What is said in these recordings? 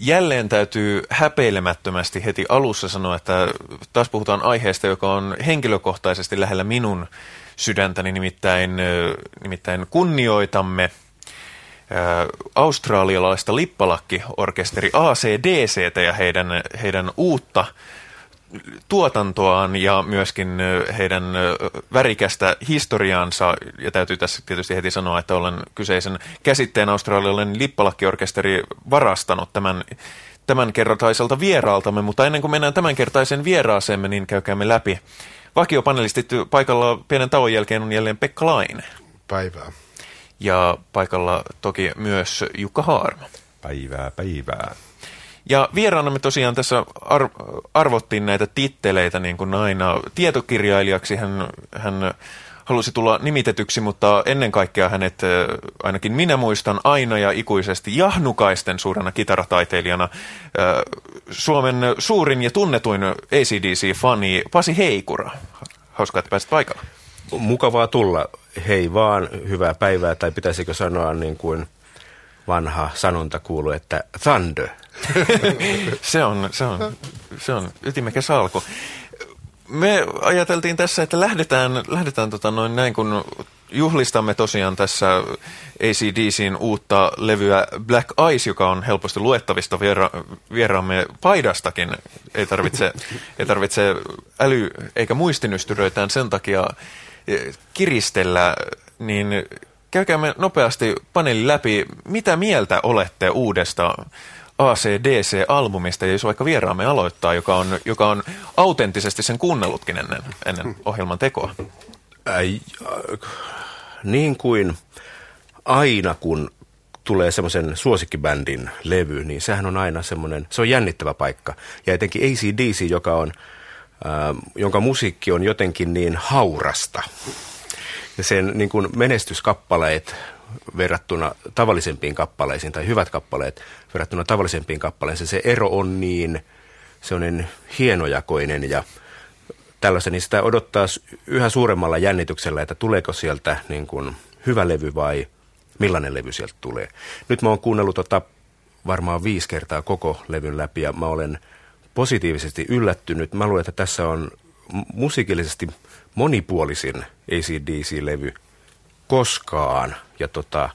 Jälleen täytyy häpeilemättömästi heti alussa sanoa, että taas puhutaan aiheesta, joka on henkilökohtaisesti lähellä minun sydäntäni, nimittäin, nimittäin kunnioitamme australialaista lippalakkiorkesteri ACDC ja heidän, heidän uutta tuotantoaan ja myöskin heidän värikästä historiaansa. Ja täytyy tässä tietysti heti sanoa, että olen kyseisen käsitteen australialainen lippalakkiorkesteri varastanut tämän tämänkertaiselta vieraaltamme, mutta ennen kuin mennään tämänkertaisen vieraaseemme, niin käykäämme läpi. Vakiopanelistit paikalla pienen tauon jälkeen on jälleen Pekka Laine. Päivää. Ja paikalla toki myös Jukka Haarma. Päivää, päivää. Ja vieraanamme tosiaan tässä ar- arvottiin näitä titteleitä niin kuin aina. Tietokirjailijaksi hän, hän halusi tulla nimitetyksi, mutta ennen kaikkea hänet, ainakin minä muistan aina ja ikuisesti jahnukaisten suurena kitarataiteilijana, Suomen suurin ja tunnetuin ACDC-fani Pasi Heikura. Hauskaa, että pääsit paikalle. Mukavaa tulla. Hei vaan, hyvää päivää, tai pitäisikö sanoa niin kuin vanha sanonta kuuluu, että thunder. se, on, se, on, se on ytimekäs alku. Me ajateltiin tässä, että lähdetään, lähdetään tota noin näin, kun juhlistamme tosiaan tässä ACDCin uutta levyä Black Ice, joka on helposti luettavista viera, vieraamme paidastakin. Ei tarvitse, ei tarvitse äly- eikä muistinystyröitään sen takia eh, kiristellä, niin käykäämme nopeasti paneeli läpi. Mitä mieltä olette uudesta ACDC-albumista, jos vaikka vieraamme aloittaa, joka on, joka on autenttisesti sen kuunnellutkin ennen, ennen ohjelman tekoa? Äi, niin kuin aina kun tulee semmoisen suosikkibändin levy, niin sehän on aina semmoinen, se on jännittävä paikka. Ja etenkin ACDC, joka on, äh, jonka musiikki on jotenkin niin haurasta. Ja sen niin kuin menestyskappaleet verrattuna tavallisempiin kappaleisiin, tai hyvät kappaleet verrattuna tavallisempiin kappaleisiin, se ero on niin, se on niin hienojakoinen ja tällaista, niin sitä odottaa yhä suuremmalla jännityksellä, että tuleeko sieltä niin kuin hyvä levy vai millainen levy sieltä tulee. Nyt mä oon kuunnellut tota varmaan viisi kertaa koko levyn läpi ja mä olen positiivisesti yllättynyt. Mä luulen, että tässä on musiikillisesti monipuolisin ACDC-levy koskaan. Ja tota,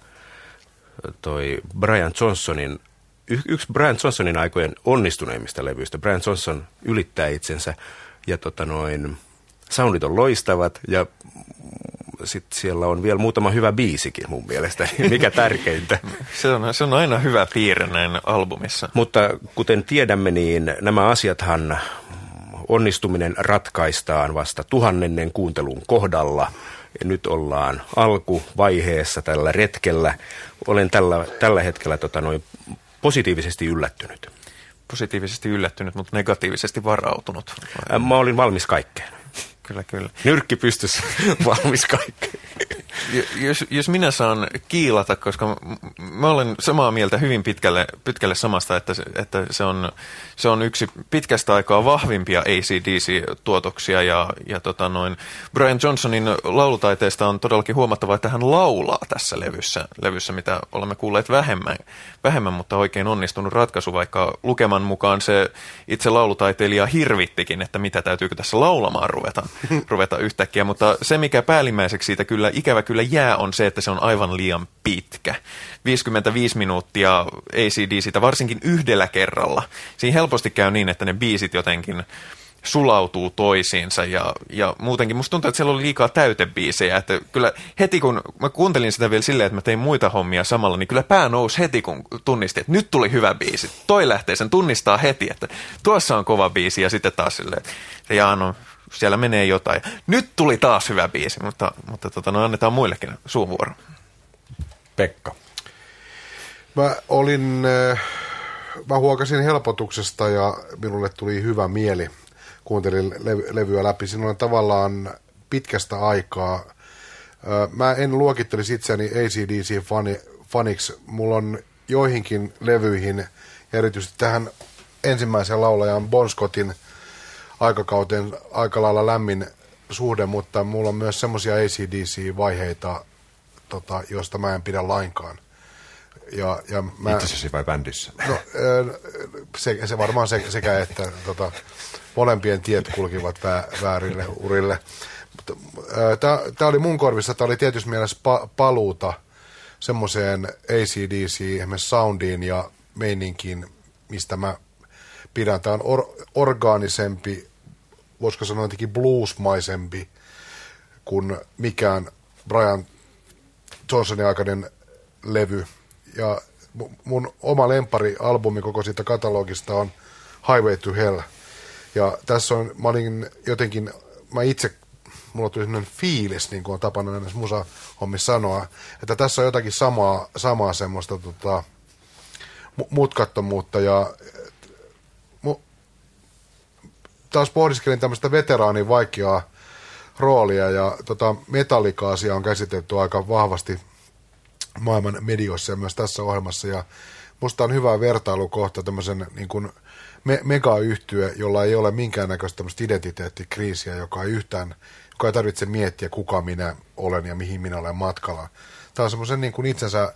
toi Brian Johnsonin, y- yksi Brian Johnsonin aikojen onnistuneimmista levyistä. Brian Johnson ylittää itsensä ja tota noin, soundit on loistavat ja sitten siellä on vielä muutama hyvä biisikin mun mielestä, mikä tärkeintä. se, on, se on aina hyvä piirre näin albumissa. Mutta kuten tiedämme, niin nämä asiathan onnistuminen ratkaistaan vasta tuhannennen kuuntelun kohdalla. Ja nyt ollaan alkuvaiheessa tällä retkellä. Olen tällä, tällä hetkellä tota, noin positiivisesti yllättynyt. Positiivisesti yllättynyt, mutta negatiivisesti varautunut. Mä olin valmis kaikkeen. Kyllä, kyllä. Nyrkki pystyssä valmis kaikkeen jos, jos minä saan kiilata, koska mä olen samaa mieltä hyvin pitkälle, pitkälle samasta, että, että se, on, se on yksi pitkästä aikaa vahvimpia ACDC-tuotoksia ja, ja tota noin, Brian Johnsonin laulutaiteesta on todellakin huomattava, että hän laulaa tässä levyssä, levyssä mitä olemme kuulleet vähemmän, vähemmän, mutta oikein onnistunut ratkaisu, vaikka lukeman mukaan se itse laulutaiteilija hirvittikin, että mitä täytyykö tässä laulamaan ruveta, ruveta yhtäkkiä, mutta se mikä päällimmäiseksi siitä kyllä ikävä kyllä jää on se, että se on aivan liian pitkä. 55 minuuttia ACD sitä varsinkin yhdellä kerralla. Siinä helposti käy niin, että ne biisit jotenkin sulautuu toisiinsa ja, ja muutenkin musta tuntuu, että siellä oli liikaa täytebiisejä, että kyllä heti kun mä kuuntelin sitä vielä silleen, että mä tein muita hommia samalla, niin kyllä pää nousi heti kun tunnisti, että nyt tuli hyvä biisi. Toi lähtee sen tunnistaa heti, että tuossa on kova biisi ja sitten taas silleen, että jaa no siellä menee jotain. Nyt tuli taas hyvä biisi, mutta, mutta tota, no annetaan muillekin suun vuoro. Pekka. Mä olin, äh, mä huokasin helpotuksesta ja minulle tuli hyvä mieli. Kuuntelin levy, levyä läpi. Siinä on tavallaan pitkästä aikaa. Äh, mä en luokittelisi itseäni ACDC-faniksi. Mulla on joihinkin levyihin, erityisesti tähän ensimmäiseen laulajaan Bon Scottin – aikakauteen aika lailla lämmin suhde, mutta mulla on myös semmoisia ACDC-vaiheita, tota, joista mä en pidä lainkaan. Ja, ja mä, Itsessäsi vai bändissä? No, se, se varmaan se, sekä että tota, molempien tiet kulkivat vä, väärille urille. Tämä oli mun korvissa, tämä oli tietysti mielessä pa, paluuta semmoiseen ACDC, soundiin ja meininkiin, mistä mä pidän. Tämä on or, orgaanisempi, voisiko sanoa jotenkin bluesmaisempi kuin mikään Brian Johnsonin aikainen levy. Ja mun oma lempari albumi koko siitä katalogista on Highway to Hell. Ja tässä on, mä olin jotenkin, mä itse, mulla tuli sellainen fiilis, niin kuin on tapana näissä musa-hommissa sanoa, että tässä on jotakin samaa, samaa semmoista tota, mutkattomuutta ja taas pohdiskelin tämmöistä veteraanin vaikeaa roolia ja tota, metallikaasia on käsitelty aika vahvasti maailman medioissa ja myös tässä ohjelmassa ja musta on hyvä vertailukohta tämmöisen niin kuin me, megayhtyö, jolla ei ole minkäännäköistä tämmöistä identiteettikriisiä, joka ei yhtään, joka ei tarvitse miettiä, kuka minä olen ja mihin minä olen matkalla. Tämä on semmoisen niin kuin itsensä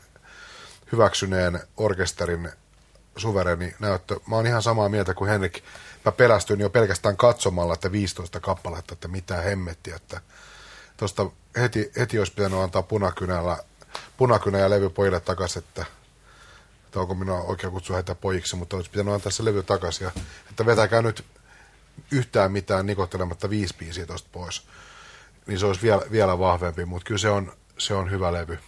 hyväksyneen orkesterin suvereni näyttö. Mä oon ihan samaa mieltä kuin Henrik. Mä pelästyin jo pelkästään katsomalla, että 15 kappaletta, että mitä hemmettiä, että tuosta heti, heti olisi pitänyt antaa punakynällä, punakynä ja levy pojille takaisin, että, että onko minua oikein kutsua heitä pojiksi, mutta olisi pitänyt antaa se levy takaisin. Ja, että vetäkää nyt yhtään mitään nikottelematta viisi biisiä tuosta pois. Niin se olisi vielä, vielä vahvempi, mutta kyllä se on, se on hyvä levy.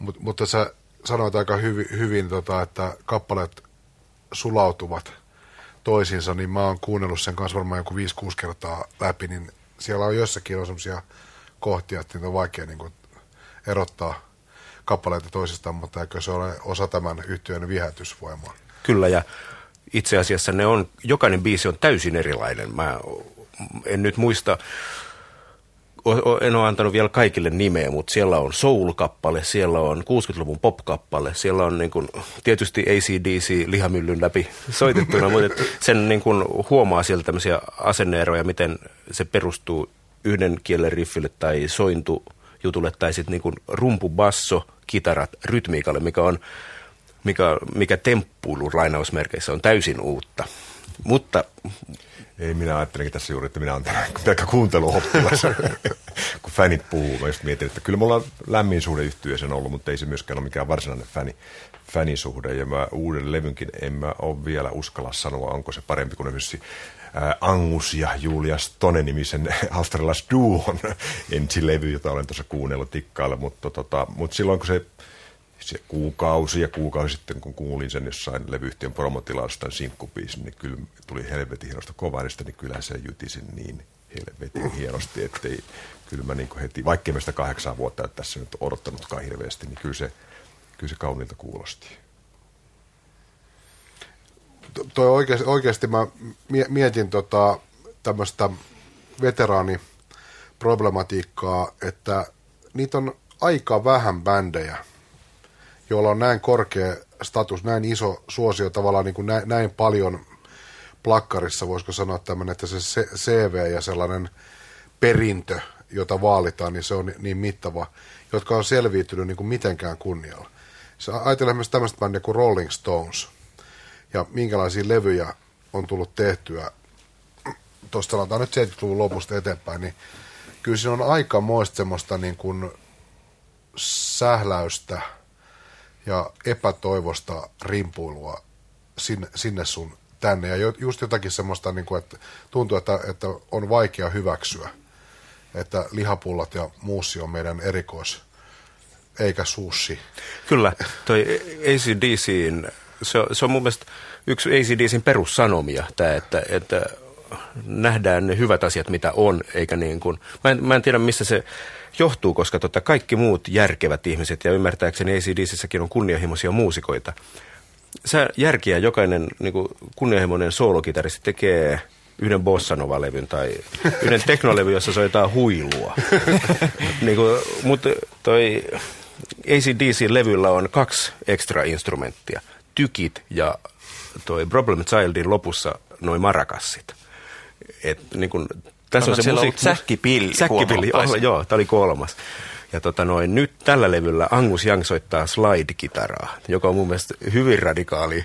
Mut, mutta sä sanoit aika hyvin, hyvin tota, että kappaleet sulautuvat toisiinsa, niin mä oon kuunnellut sen kanssa varmaan joku 5-6 kertaa läpi, niin siellä on jossakin on sellaisia kohtia, että niitä on vaikea niin kuin, erottaa kappaleita toisistaan, mutta eikö se ole osa tämän yhtiön viehätysvoimaa? Kyllä, ja itse asiassa ne on, jokainen biisi on täysin erilainen. Mä en nyt muista, en ole antanut vielä kaikille nimeä, mutta siellä on soul-kappale, siellä on 60-luvun pop-kappale, siellä on niin kuin, tietysti ACDC lihamyllyn läpi soitettuna, mutta sen niin kuin, huomaa sieltä tämmöisiä asenneeroja, miten se perustuu yhden kielen riffille tai sointu jutulle tai sitten niin rumpu, basso, kitarat rytmiikalle, mikä on mikä, mikä temppuilu lainausmerkeissä on täysin uutta. Mutta ei, minä ajattelinkin tässä juuri, että minä olen pelkkä kuunteluoppilas, kun fänit puhuu. Mä just mietin, että kyllä mulla on lämmin suhde yhtyösen ollut, mutta ei se myöskään ole mikään varsinainen fäni, fänisuhde. Ja mä uuden levynkin en mä ole vielä uskalla sanoa, onko se parempi kuin esimerkiksi Angus ja Julia Stone-nimisen australialais duon ensilevy, jota olen tuossa kuunnellut tikkaalle, mutta, tota, mutta silloin kun se se kuukausi ja kuukausi sitten, kun kuulin sen jossain levyyhtiön promotilausta sinkkupiisin, niin kyllä tuli helvetin hienosta kovarista, niin kyllä se jytisin niin helvetin hienosti, ettei kyllä mä niin heti, vaikkei mä sitä kahdeksan vuotta tässä nyt odottanutkaan hirveästi, niin kyllä se, kyllä se kauniilta kuulosti. Toi oikeasti, oikeasti mä mietin tota, tämmöistä veteraaniproblematiikkaa, että niitä on aika vähän bändejä, jolla on näin korkea status, näin iso suosio tavallaan niin kuin näin, näin paljon plakkarissa, voisiko sanoa tämmöinen, että se CV ja sellainen perintö, jota vaalitaan, niin se on niin mittava, jotka on selviytynyt niin kuin mitenkään kunnialla. Se ajatellaan myös tämmöistä bändiä kuin Rolling Stones, ja minkälaisia levyjä on tullut tehtyä tuosta sanotaan nyt 70-luvun lopusta eteenpäin, niin kyllä siinä on aika moista semmoista niin kuin sähläystä – ja epätoivosta rimpuilua sinne, sinne sun tänne. Ja just jotakin semmoista, niin kuin, että tuntuu, että, että on vaikea hyväksyä, että lihapullat ja muussi on meidän erikois, eikä sushi. Kyllä, toi ACDCin, se, se on mun mielestä yksi ACDCin perussanomia, tämä, että, että nähdään ne hyvät asiat, mitä on, eikä niin kuin, mä en, mä en tiedä missä se johtuu, koska tota kaikki muut järkevät ihmiset, ja ymmärtääkseni ACDCissäkin on kunnianhimoisia muusikoita, sä järkiä jokainen niin kuin kunnianhimoinen soolokitaristi tekee yhden bossanova-levyn tai yhden teknolevy, jossa soitaan huilua. niin kuin, mutta toi ACDC-levyllä on kaksi ekstra instrumenttia. Tykit ja toi Problem Childin lopussa noin marakassit. Et, niin kun, tässä on se musiikki. Säkkipilli. Säkkipilli, oh, joo, tämä oli kolmas. Ja tota noin, nyt tällä levyllä Angus Young soittaa slide-kitaraa, joka on mun mielestä hyvin radikaali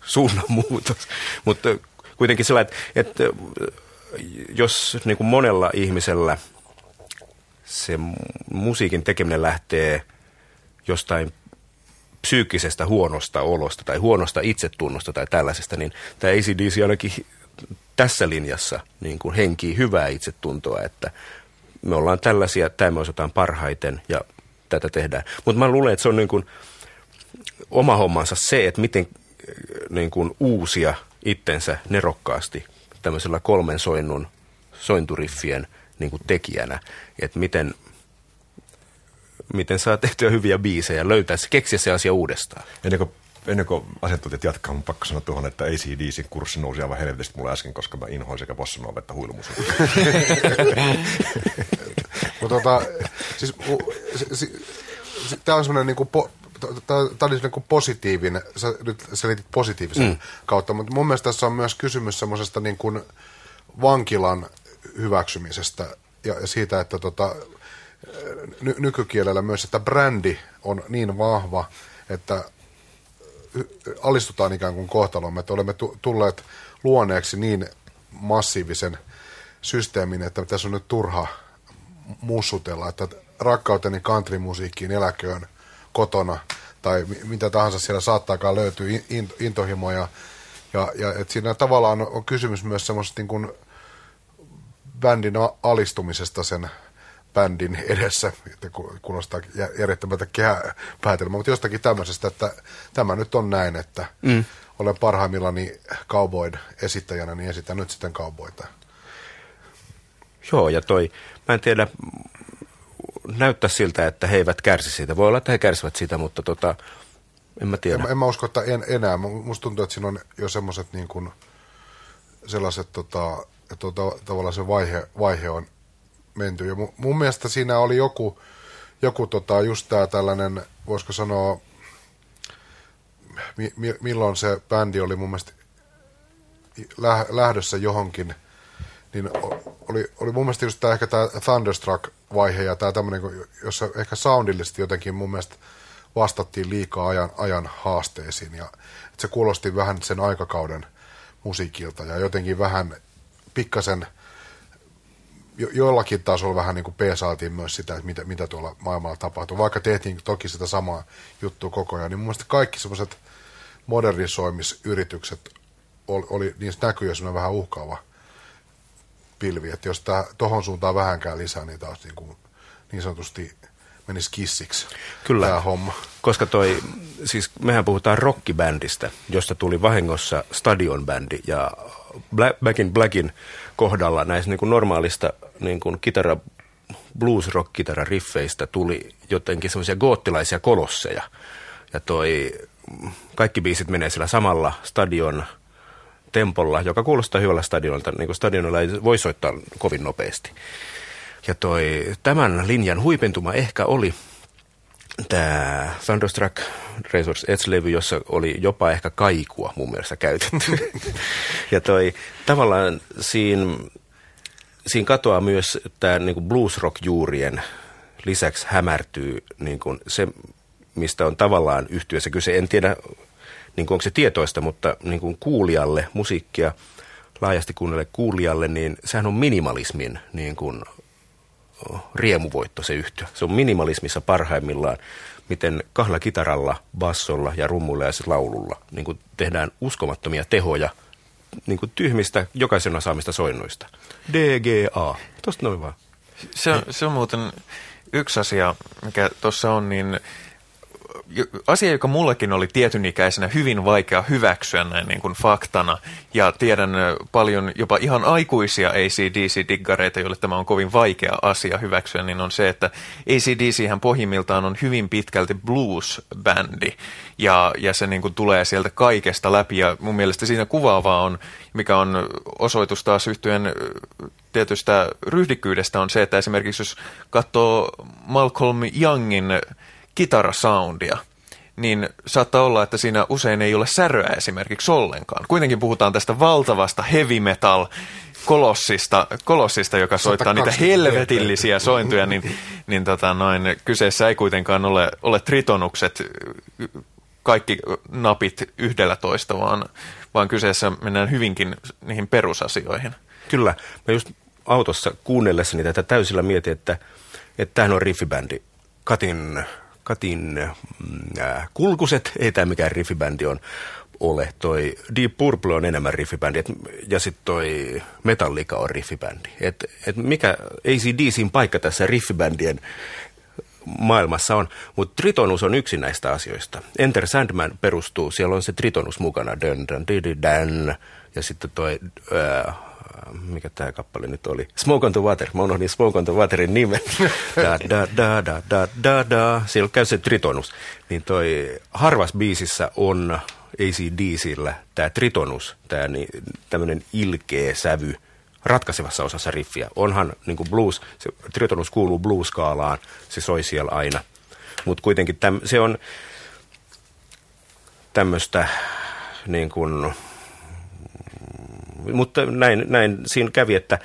suunnanmuutos. Mutta kuitenkin sellainen, että, että jos niin kuin monella ihmisellä se musiikin tekeminen lähtee jostain psyykkisestä huonosta olosta tai huonosta itsetunnosta tai tällaisesta, niin tämä ACDC ainakin tässä linjassa niin kuin henkii hyvää itsetuntoa, että me ollaan tällaisia, tämä me osataan parhaiten ja tätä tehdään. Mutta mä luulen, että se on niin kuin oma hommansa se, että miten niin kuin uusia itsensä nerokkaasti tämmöisellä kolmen soinnun sointuriffien niin kuin tekijänä, että miten, miten saa tehtyä hyviä biisejä, löytää se, keksiä se asia uudestaan. Ennen kuin, ennen kuin asiantuntijat jatkaa, mun pakko sanoa tuohon, että ACDCin kurssi nousi aivan helvetisesti mulle äsken, koska mä inhoin sekä bossanova että huilumusiikkia. Mutta tota, siis, si, si, si, tämä on semmoinen niinku po, tämä oli niin kuin positiivinen, sä nyt selitit positiivisen mm. kautta, mutta mun mielestä tässä on myös kysymys semmoisesta niin kuin vankilan hyväksymisestä ja siitä, että tota, ny- nykykielellä myös, että brändi on niin vahva, että alistutaan ikään kuin kohtalomme, että olemme tulleet luoneeksi niin massiivisen systeemin, että tässä on nyt turha mussutella, että rakkauteni countrymusiikkiin eläköön kotona tai mitä tahansa siellä saattaakaan löytyä intohimoja. Ja, ja että siinä tavallaan on kysymys myös semmoisesta niin kuin bändin alistumisesta sen bändin edessä, että kuulostaa järjettömältä kehäpäätelmä, mutta jostakin tämmöisestä, että tämä nyt on näin, että mm. olen parhaimmillani cowboy esittäjänä, niin esitän nyt sitten cowboyta. Joo, ja toi, mä en tiedä, näyttää siltä, että he eivät kärsi siitä. Voi olla, että he kärsivät siitä, mutta tota, en mä tiedä. En, en mä usko, että en, enää. Musta tuntuu, että siinä on jo semmoiset niin kuin, sellaiset, tota, että tota, tavallaan se vaihe, vaihe on menty. Ja mun, mielestä siinä oli joku, joku tota, just tämä tällainen, voisiko sanoa, mi, mi, milloin se bändi oli mun mielestä lähdössä johonkin, niin oli, oli mun mielestä just tämä ehkä tämä Thunderstruck-vaihe ja tämä tämmöinen, jossa ehkä soundillisesti jotenkin mun mielestä vastattiin liikaa ajan, ajan haasteisiin ja se kuulosti vähän sen aikakauden musiikilta ja jotenkin vähän pikkasen jo, jollakin tasolla vähän niin kuin peesaatiin myös sitä, että mitä, mitä tuolla maailmalla tapahtuu. Vaikka tehtiin toki sitä samaa juttua koko ajan, niin mun mielestä kaikki semmoiset modernisoimisyritykset oli, oli niissä näkyy jo vähän uhkaava pilvi, että jos tuohon suuntaan vähänkään lisää, niin taas niin, kuin, niin sanotusti menisi kissiksi Kyllä, tämä homma. koska toi, siis mehän puhutaan rockibändistä, josta tuli vahingossa stadionbändi ja Black, Back in Blackin kohdalla näistä niin kuin normaalista niin kuin kitara, blues rock kitara riffeistä tuli jotenkin semmoisia goottilaisia kolosseja. Ja toi, kaikki biisit menee sillä samalla stadion tempolla, joka kuulostaa hyvällä stadionilta, niin kuin stadionilla ei voi soittaa kovin nopeasti. Ja toi, tämän linjan huipentuma ehkä oli tämä Thunderstruck Razor's Edge-levy, jossa oli jopa ehkä kaikua mun mielestä käytetty. ja toi, tavallaan siinä, siinä katoaa myös tämä niin blues rock juurien lisäksi hämärtyy niin kuin se, mistä on tavallaan yhtyessä kyse. En tiedä, niin kuin onko se tietoista, mutta niin kuin kuulijalle, musiikkia laajasti kuunnelle kuulijalle, niin sehän on minimalismin niin kuin riemuvoitto se yhtiö. Se on minimalismissa parhaimmillaan, miten kahdella kitaralla, bassolla ja rummulla ja laululla niin kuin tehdään uskomattomia tehoja niin kuin tyhmistä jokaisen osaamista soinnuista. DGA. Tuosta noin vaan. Se, se on muuten yksi asia, mikä tuossa on, niin asia, joka mullekin oli tietyn ikäisenä hyvin vaikea hyväksyä näin niin kuin faktana, ja tiedän paljon jopa ihan aikuisia ACDC-diggareita, joille tämä on kovin vaikea asia hyväksyä, niin on se, että ACDC hän pohjimmiltaan on hyvin pitkälti blues-bändi, ja, ja se niin kuin tulee sieltä kaikesta läpi, ja mun mielestä siinä kuvaavaa on, mikä on osoitus taas yhtyen tietystä ryhdikkyydestä, on se, että esimerkiksi jos katsoo Malcolm Youngin kitarasoundia, niin saattaa olla, että siinä usein ei ole säröä esimerkiksi ollenkaan. Kuitenkin puhutaan tästä valtavasta heavy metal kolossista, kolossista joka soittaa niitä helvetillisiä sointuja, niin, niin tota noin, kyseessä ei kuitenkaan ole, ole tritonukset kaikki napit yhdellä toista, vaan, vaan kyseessä mennään hyvinkin niihin perusasioihin. Kyllä. Mä just autossa kuunnellessani tätä täysillä mietin, että, että tämähän on riffibändi. Katin, Katin äh, kulkuset, ei tämä mikään riffibändi on ole. Toi Deep Purple on enemmän riffibändi, et, ja sitten toi Metallica on riffibändi. Et, et mikä ACDCin paikka tässä riffibändien maailmassa on, mutta Tritonus on yksi näistä asioista. Enter Sandman perustuu, siellä on se Tritonus mukana, dun, dun, dun, dun, ja sitten toi, ää, mikä tämä kappale nyt oli, Smoke on the Water, mä unohdin Smoke on the Waterin nimen, da, da, da, da, da, da, da, siellä käy se Tritonus, niin toi harvas biisissä on ACDCillä tämä Tritonus, tämä niin, tämmöinen ilkeä sävy, ratkaisevassa osassa riffiä. Onhan niin kuin blues, se tritonus kuuluu blues-skaalaan, se soi siellä aina. Mutta kuitenkin täm, se on tämmöistä niin kuin, mutta näin, näin siinä kävi, että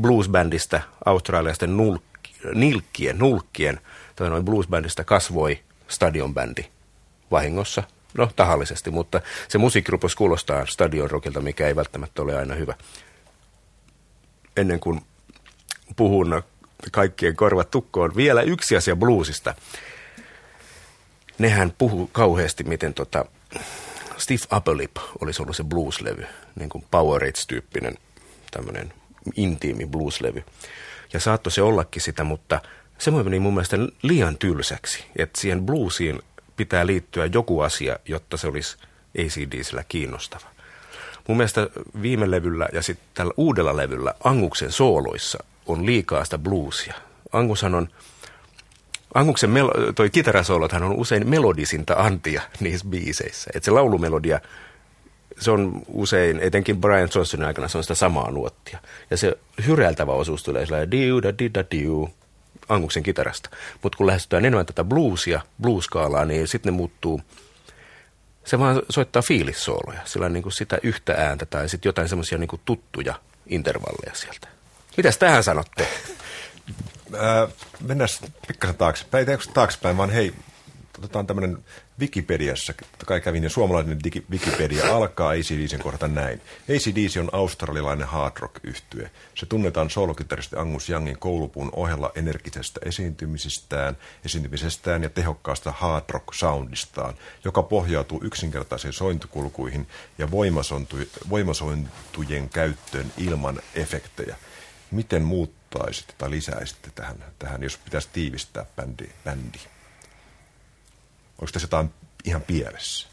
bluesbändistä, australialaisten nilkkien, nulkkien, tai noin bluesbändistä kasvoi stadionbändi vahingossa, no tahallisesti, mutta se musiikki rupesi kuulostaa stadion rockilta, mikä ei välttämättä ole aina hyvä. Ennen kuin puhun kaikkien korvat tukkoon, vielä yksi asia bluesista. Nehän puhuu kauheasti, miten tota Steve Upperlip olisi ollut se blueslevy, niin kuin Power-tyyppinen tämmöinen intiimi blueslevy. Ja saattoi se ollakin sitä, mutta se meni mun mielestä liian tylsäksi, että siihen bluesiin pitää liittyä joku asia, jotta se olisi ACDsillä kiinnostava. Mun mielestä viime levyllä ja sitten tällä uudella levyllä Anguksen sooloissa on liikaa sitä bluesia. Angushan on, Anguksen melo, toi kitarasoolothan on usein melodisinta antia niissä biiseissä. Että se laulumelodia, se on usein, etenkin Brian Johnsonin aikana, se on sitä samaa nuottia. Ja se hyräiltävä osuus tulee sellainen diu da di da diu, Anguksen kitarasta. Mutta kun lähestytään enemmän tätä bluesia, blueskaalaa, niin sitten ne muuttuu – se vaan soittaa fiilissooloja, sillä niin kuin sitä yhtä ääntä tai sitten jotain semmoisia niin tuttuja intervalleja sieltä. Mitäs tähän sanotte? Äh, mennään pikkasen taaksepäin, ei taaksepäin, vaan hei, otetaan tämmöinen Wikipediassa, kai kävin ja suomalainen digi, Wikipedia alkaa ACDCin kohdata näin. ACDC on australialainen hard rock yhtye. Se tunnetaan soolokitaristi Angus Youngin koulupuun ohella energisestä esiintymisestään, esiintymisestään ja tehokkaasta hard rock soundistaan, joka pohjautuu yksinkertaisiin sointukulkuihin ja voimasointujen käyttöön ilman efektejä. Miten muuttaisitte tai lisäisitte tähän, tähän jos pitäisi tiivistää bändi? bändi? Onko tässä jotain ihan pielessä?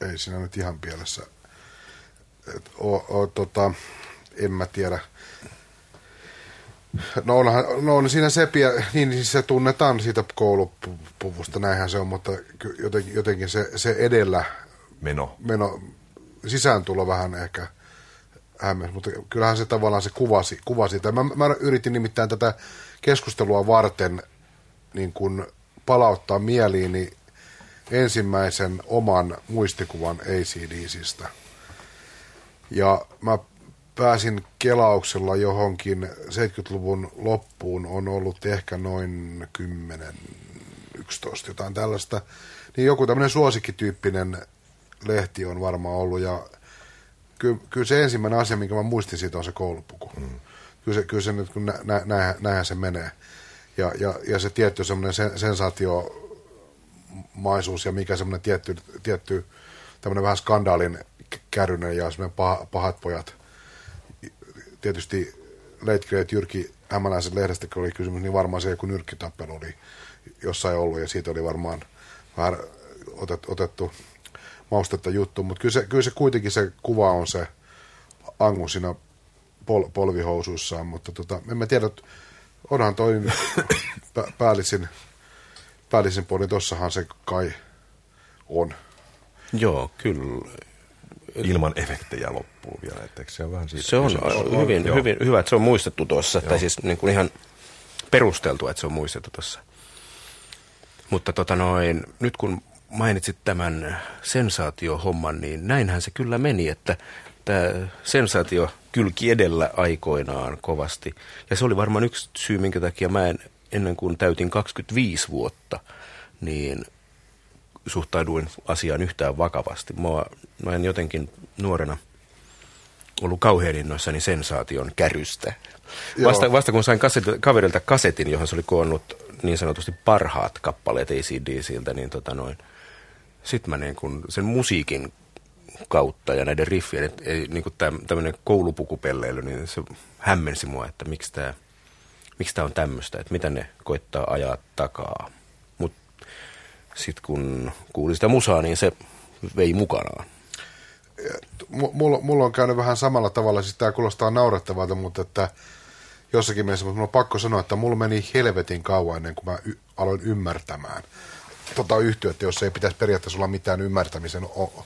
Ei siinä nyt ihan pielessä. Et, o, o, tota, en mä tiedä. No onhan, no on siinä sepiä, niin siis se tunnetaan siitä koulupuvusta, näinhän se on, mutta jotenkin, jotenkin se, se edellä meno. meno sisääntulo vähän ehkä hämmäs, mutta kyllähän se tavallaan se kuvasi, kuvasi Mä, mä yritin nimittäin tätä keskustelua varten niin kun palauttaa mieliini ensimmäisen oman muistikuvan ACDCistä. Ja mä pääsin kelauksella johonkin 70-luvun loppuun, on ollut ehkä noin 10, 11, jotain tällaista. Niin joku tämmöinen suosikkityyppinen lehti on varmaan ollut ja kyllä, kyllä se ensimmäinen asia, minkä mä muistin siitä on se koulupuku. Mm. Kyllä se, kyllä se nyt, kun nä, nä, näinhän se menee. Ja, ja, ja se tietty semmoinen sensaatio maisuus ja mikä semmoinen tietty, tietty tämmöinen vähän skandaalin kärrynen ja semmoinen pah, pahat pojat. Tietysti Late Great Jyrki Hämäläisen lehdestä, kun oli kysymys, niin varmaan se joku nyrkkitappelu oli jossain ollut ja siitä oli varmaan vähän otet, otettu maustetta juttu, mutta kyllä se, kyllä se kuitenkin se kuva on se Angu siinä pol, polvihousuissaan, mutta tota, en mä tiedä, onhan toi päällisin päällisin puolin, tossahan se kai on. Joo, kyllä. Ilman efektejä loppuu vielä, etteikö se on vähän siitä Se on hyvin, hyvin, hyvin, hyvä, että se on muistettu tuossa, tai siis niin kuin ihan perusteltu, että se on muistettu tuossa. Mutta tota noin, nyt kun mainitsit tämän sensaatiohomman, niin näinhän se kyllä meni, että tämä sensaatio kylki edellä aikoinaan kovasti. Ja se oli varmaan yksi syy, minkä takia mä en ennen kuin täytin 25 vuotta, niin suhtauduin asiaan yhtään vakavasti. Mua, mä en jotenkin nuorena ollut kauhean innoissani sensaation kärystä. Vasta, vasta kun sain kaset, kaverilta kasetin, johon se oli koonnut niin sanotusti parhaat kappaleet ACDCiltä, niin tota noin, sitten mä niin kun sen musiikin kautta ja näiden riffien, niin tämmöinen koulupukupelleily, niin se hämmensi mua, että miksi tämä miksi tää on tämmöistä, että mitä ne koittaa ajaa takaa. Mutta sitten kun kuuli sitä musaa, niin se vei mukanaan. Mulla, mulla on käynyt vähän samalla tavalla, siis tämä kuulostaa naurettavalta, mutta että jossakin mielessä, mutta mulla on pakko sanoa, että mulla meni helvetin kauan ennen kuin mä y- aloin ymmärtämään tota yhtiötä, jos ei pitäisi periaatteessa olla mitään ymmärtämisen o-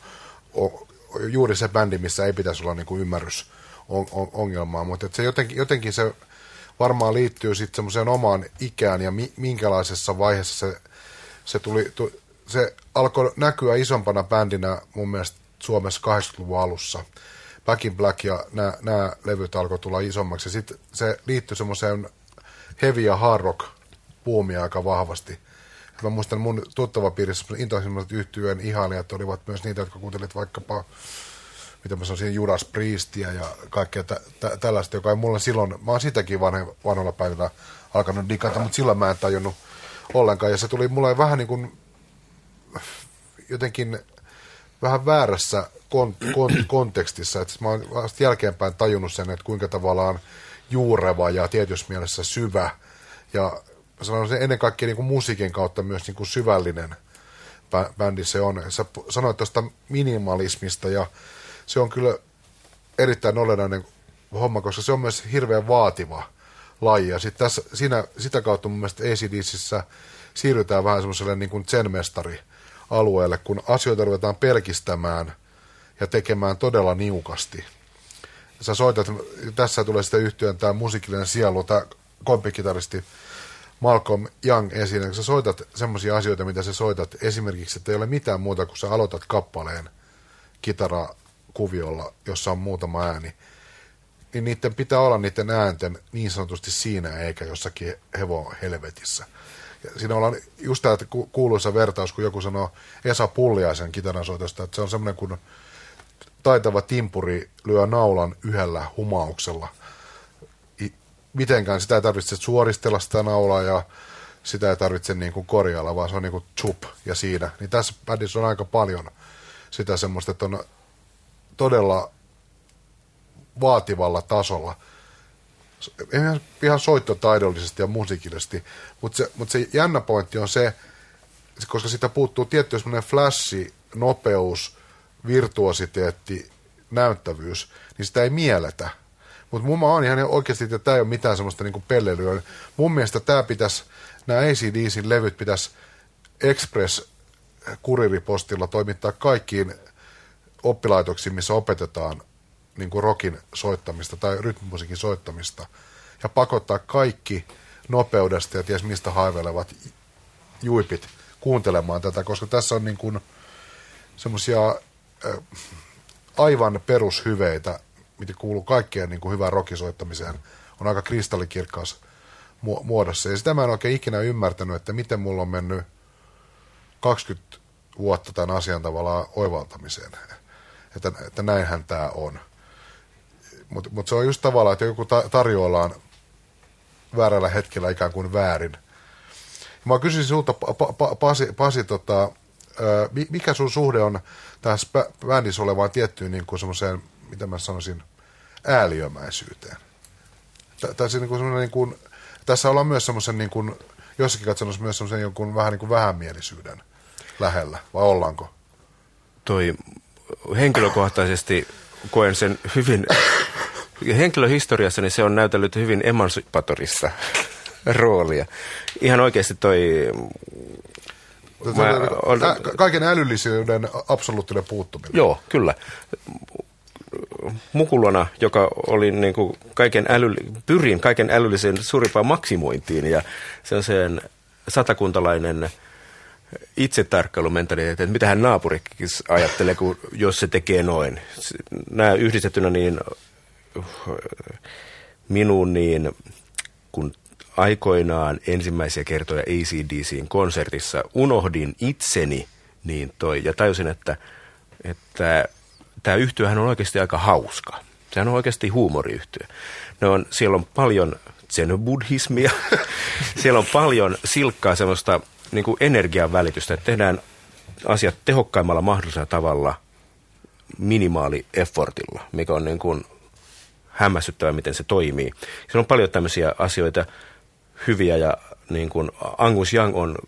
o- juuri se bändi, missä ei pitäisi olla niinku ymmärrys on, on, ongelmaa, mutta se jotenkin, jotenkin se varmaan liittyy sitten semmoiseen omaan ikään ja mi, minkälaisessa vaiheessa se, se, tuli, tu, se alkoi näkyä isompana bändinä mun mielestä Suomessa 80-luvun alussa. Back in Black ja nämä levyt alkoi tulla isommaksi. Sitten se liittyi semmoiseen heavy ja hard rock puumia aika vahvasti. Mä muistan mun tuttavapiirissä intoisimmat yhtyeen ihailijat olivat myös niitä, jotka kuuntelivat vaikkapa mitä mä sanoisin, Judas Priestia ja kaikkea tä, tä, tällaista, joka ei mulla silloin, mä oon sitäkin vanhe, vanhoilla päivillä alkanut digata, mutta silloin mä en tajunnut ollenkaan. Ja se tuli mulle vähän niin kuin jotenkin vähän väärässä kon, kon, kontekstissa. Että mä oon vasta jälkeenpäin tajunnut sen, että kuinka tavallaan juureva ja tietyssä mielessä syvä ja sanon sen ennen kaikkea niin kuin musiikin kautta myös niin kuin syvällinen bändi se on. Sä sanoit tuosta minimalismista ja se on kyllä erittäin olennainen homma, koska se on myös hirveän vaativa laji. Ja sit tässä, siinä, sitä kautta mun mielestä ACDCissä siirrytään vähän semmoiselle niin kuin zen-mestari alueelle, kun asioita ruvetaan pelkistämään ja tekemään todella niukasti. Sä soitat, tässä tulee sitten yhtyön tämä musiikillinen sielu, tämä kompikitaristi Malcolm Young esiin, kun sä soitat semmoisia asioita, mitä sä soitat, esimerkiksi, että ei ole mitään muuta, kun sä aloitat kappaleen kitarakuviolla, jossa on muutama ääni, niin niiden pitää olla niiden äänten niin sanotusti siinä eikä jossakin hevon helvetissä. Ja siinä ollaan just tämä kuuluisa vertaus, kun joku sanoo Esa Pulliaisen kitaransoitosta, että se on semmoinen kuin taitava timpuri lyö naulan yhdellä humauksella. Mitenkään sitä ei tarvitse suoristella sitä naulaa ja sitä ei tarvitse niin kuin korjailla, vaan se on niin kuin chup ja siinä. Niin tässä bändissä on aika paljon sitä semmoista, että on todella vaativalla tasolla. Ihan, ihan soittotaidollisesti ja musiikillisesti, mutta se, mutta se jännä pointti on se, koska sitä puuttuu tietty semmoinen flashi, nopeus, virtuositeetti, näyttävyys, niin sitä ei mielletä. Mutta mun on ihan oikeasti, että tämä ei ole mitään semmoista niinku pelleilyä. Mun mielestä tämä pitäisi, nämä ACDCin levyt pitäisi Express kuriripostilla toimittaa kaikkiin oppilaitoksiin, missä opetetaan niin kuin rockin soittamista tai rytmimusiikin soittamista ja pakottaa kaikki nopeudesta ja ties mistä haivelevat juipit kuuntelemaan tätä, koska tässä on niin kuin semmoisia äh, aivan perushyveitä, mitä kuuluu kaikkeen niin kuin hyvään rockisoittamiseen, on aika kristallikirkkaassa muodossa. Ja sitä mä en oikein ikinä ymmärtänyt, että miten mulla on mennyt 20 vuotta tämän asian tavallaan oivaltamiseen. Että, että näinhän tämä on. Mutta mut se on just tavallaan, että joku ta- tarjoillaan väärällä hetkellä ikään kuin väärin. Mä kysyisin sinulta, pa- pa- Pasi, Pasi tota, mikä sun suhde on tässä bändissä olevaan tiettyyn niin kuin semmoiseen, mitä mä sanoisin, ääliömäisyyteen? Tässä, niin kuin niin kuin, tässä ollaan myös semmoisen, niin kuin, jossakin katsomussa myös semmoisen jonkun vähän niin kuin vähämielisyyden lähellä, vai ollaanko? Toi henkilökohtaisesti koen sen hyvin, henkilöhistoriassa niin se on näytellyt hyvin emansipatorissa roolia. Ihan oikeasti toi... Mä, on, kaiken älyllisyyden absoluuttinen puuttuminen. Joo, kyllä. Mukulona, joka oli niin kuin kaiken äly, pyrin kaiken älyllisen suurimpaan maksimointiin ja se on sen satakuntalainen itsetarkkailumentaliteetti, että mitä hän naapurikin ajattelee, kun, jos se tekee noin. Nämä yhdistettynä niin minuun niin, kun aikoinaan ensimmäisiä kertoja ACDCin konsertissa unohdin itseni niin toi, ja tajusin, että, että tämä yhtyöhän on oikeasti aika hauska. Sehän on oikeasti huumoriyhtyö. Ne on, siellä on paljon zen-buddhismia, siellä on paljon silkkaa semmoista niin kuin energian välitystä, että tehdään asiat tehokkaimmalla mahdollisella tavalla minimaali effortilla, mikä on niin kuin hämmästyttävää, miten se toimii. Siellä on paljon tämmöisiä asioita hyviä ja niin kuin Angus Young on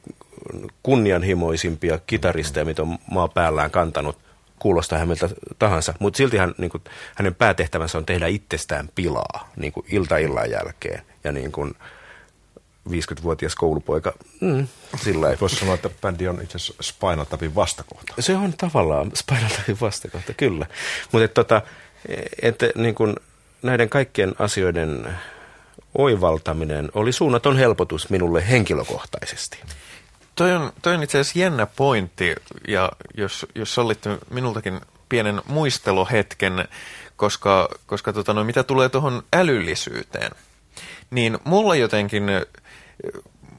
kunnianhimoisimpia kitaristeja, mitä on maa päällään kantanut, kuulostaa häneltä tahansa, mutta silti hän, niin kuin, hänen päätehtävänsä on tehdä itsestään pilaa niin kuin ilta illan jälkeen. Ja niin kuin 50-vuotias koulupoika, mm, sillä ei. Voisi sanoa, että bändi on itse asiassa Spinal Tapin vastakohta. Se on tavallaan Spinal Tapin vastakohta, kyllä. Mutta et, tota, et, niin kuin näiden kaikkien asioiden oivaltaminen oli suunnaton helpotus minulle henkilökohtaisesti. Toi on, toi on itse asiassa jännä pointti, ja jos, jos sallitte minultakin pienen muistelohetken, koska, koska tota, no, mitä tulee tuohon älyllisyyteen, niin mulla jotenkin,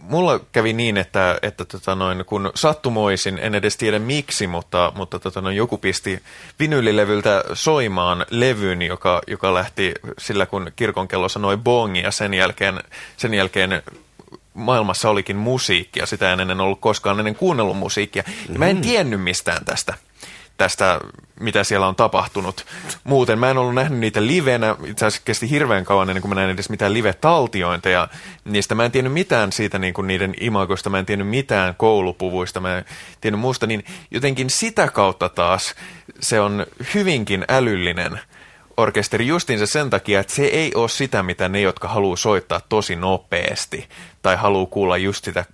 mulla kävi niin, että, että tota noin, kun sattumoisin, en edes tiedä miksi, mutta, mutta tota noin, joku pisti vinylilevyltä soimaan levyn, joka, joka lähti sillä, kun kirkonkello sanoi bongi, ja sen jälkeen, sen jälkeen maailmassa olikin musiikkia. Sitä en ennen ollut koskaan ennen kuunnellut musiikkia. Ja mä en mm. tiennyt mistään tästä tästä, mitä siellä on tapahtunut. Muuten mä en ollut nähnyt niitä livenä, itse asiassa kesti hirveän kauan ennen kuin mä näin edes mitään live-taltiointeja. Niistä mä en tiennyt mitään siitä niin kuin niiden imagoista, mä en tiennyt mitään koulupuvuista, mä en tiennyt muusta, niin jotenkin sitä kautta taas se on hyvinkin älyllinen orkesteri justiinsa sen takia, että se ei ole sitä, mitä ne, jotka haluaa soittaa tosi nopeasti tai haluaa kuulla just sitä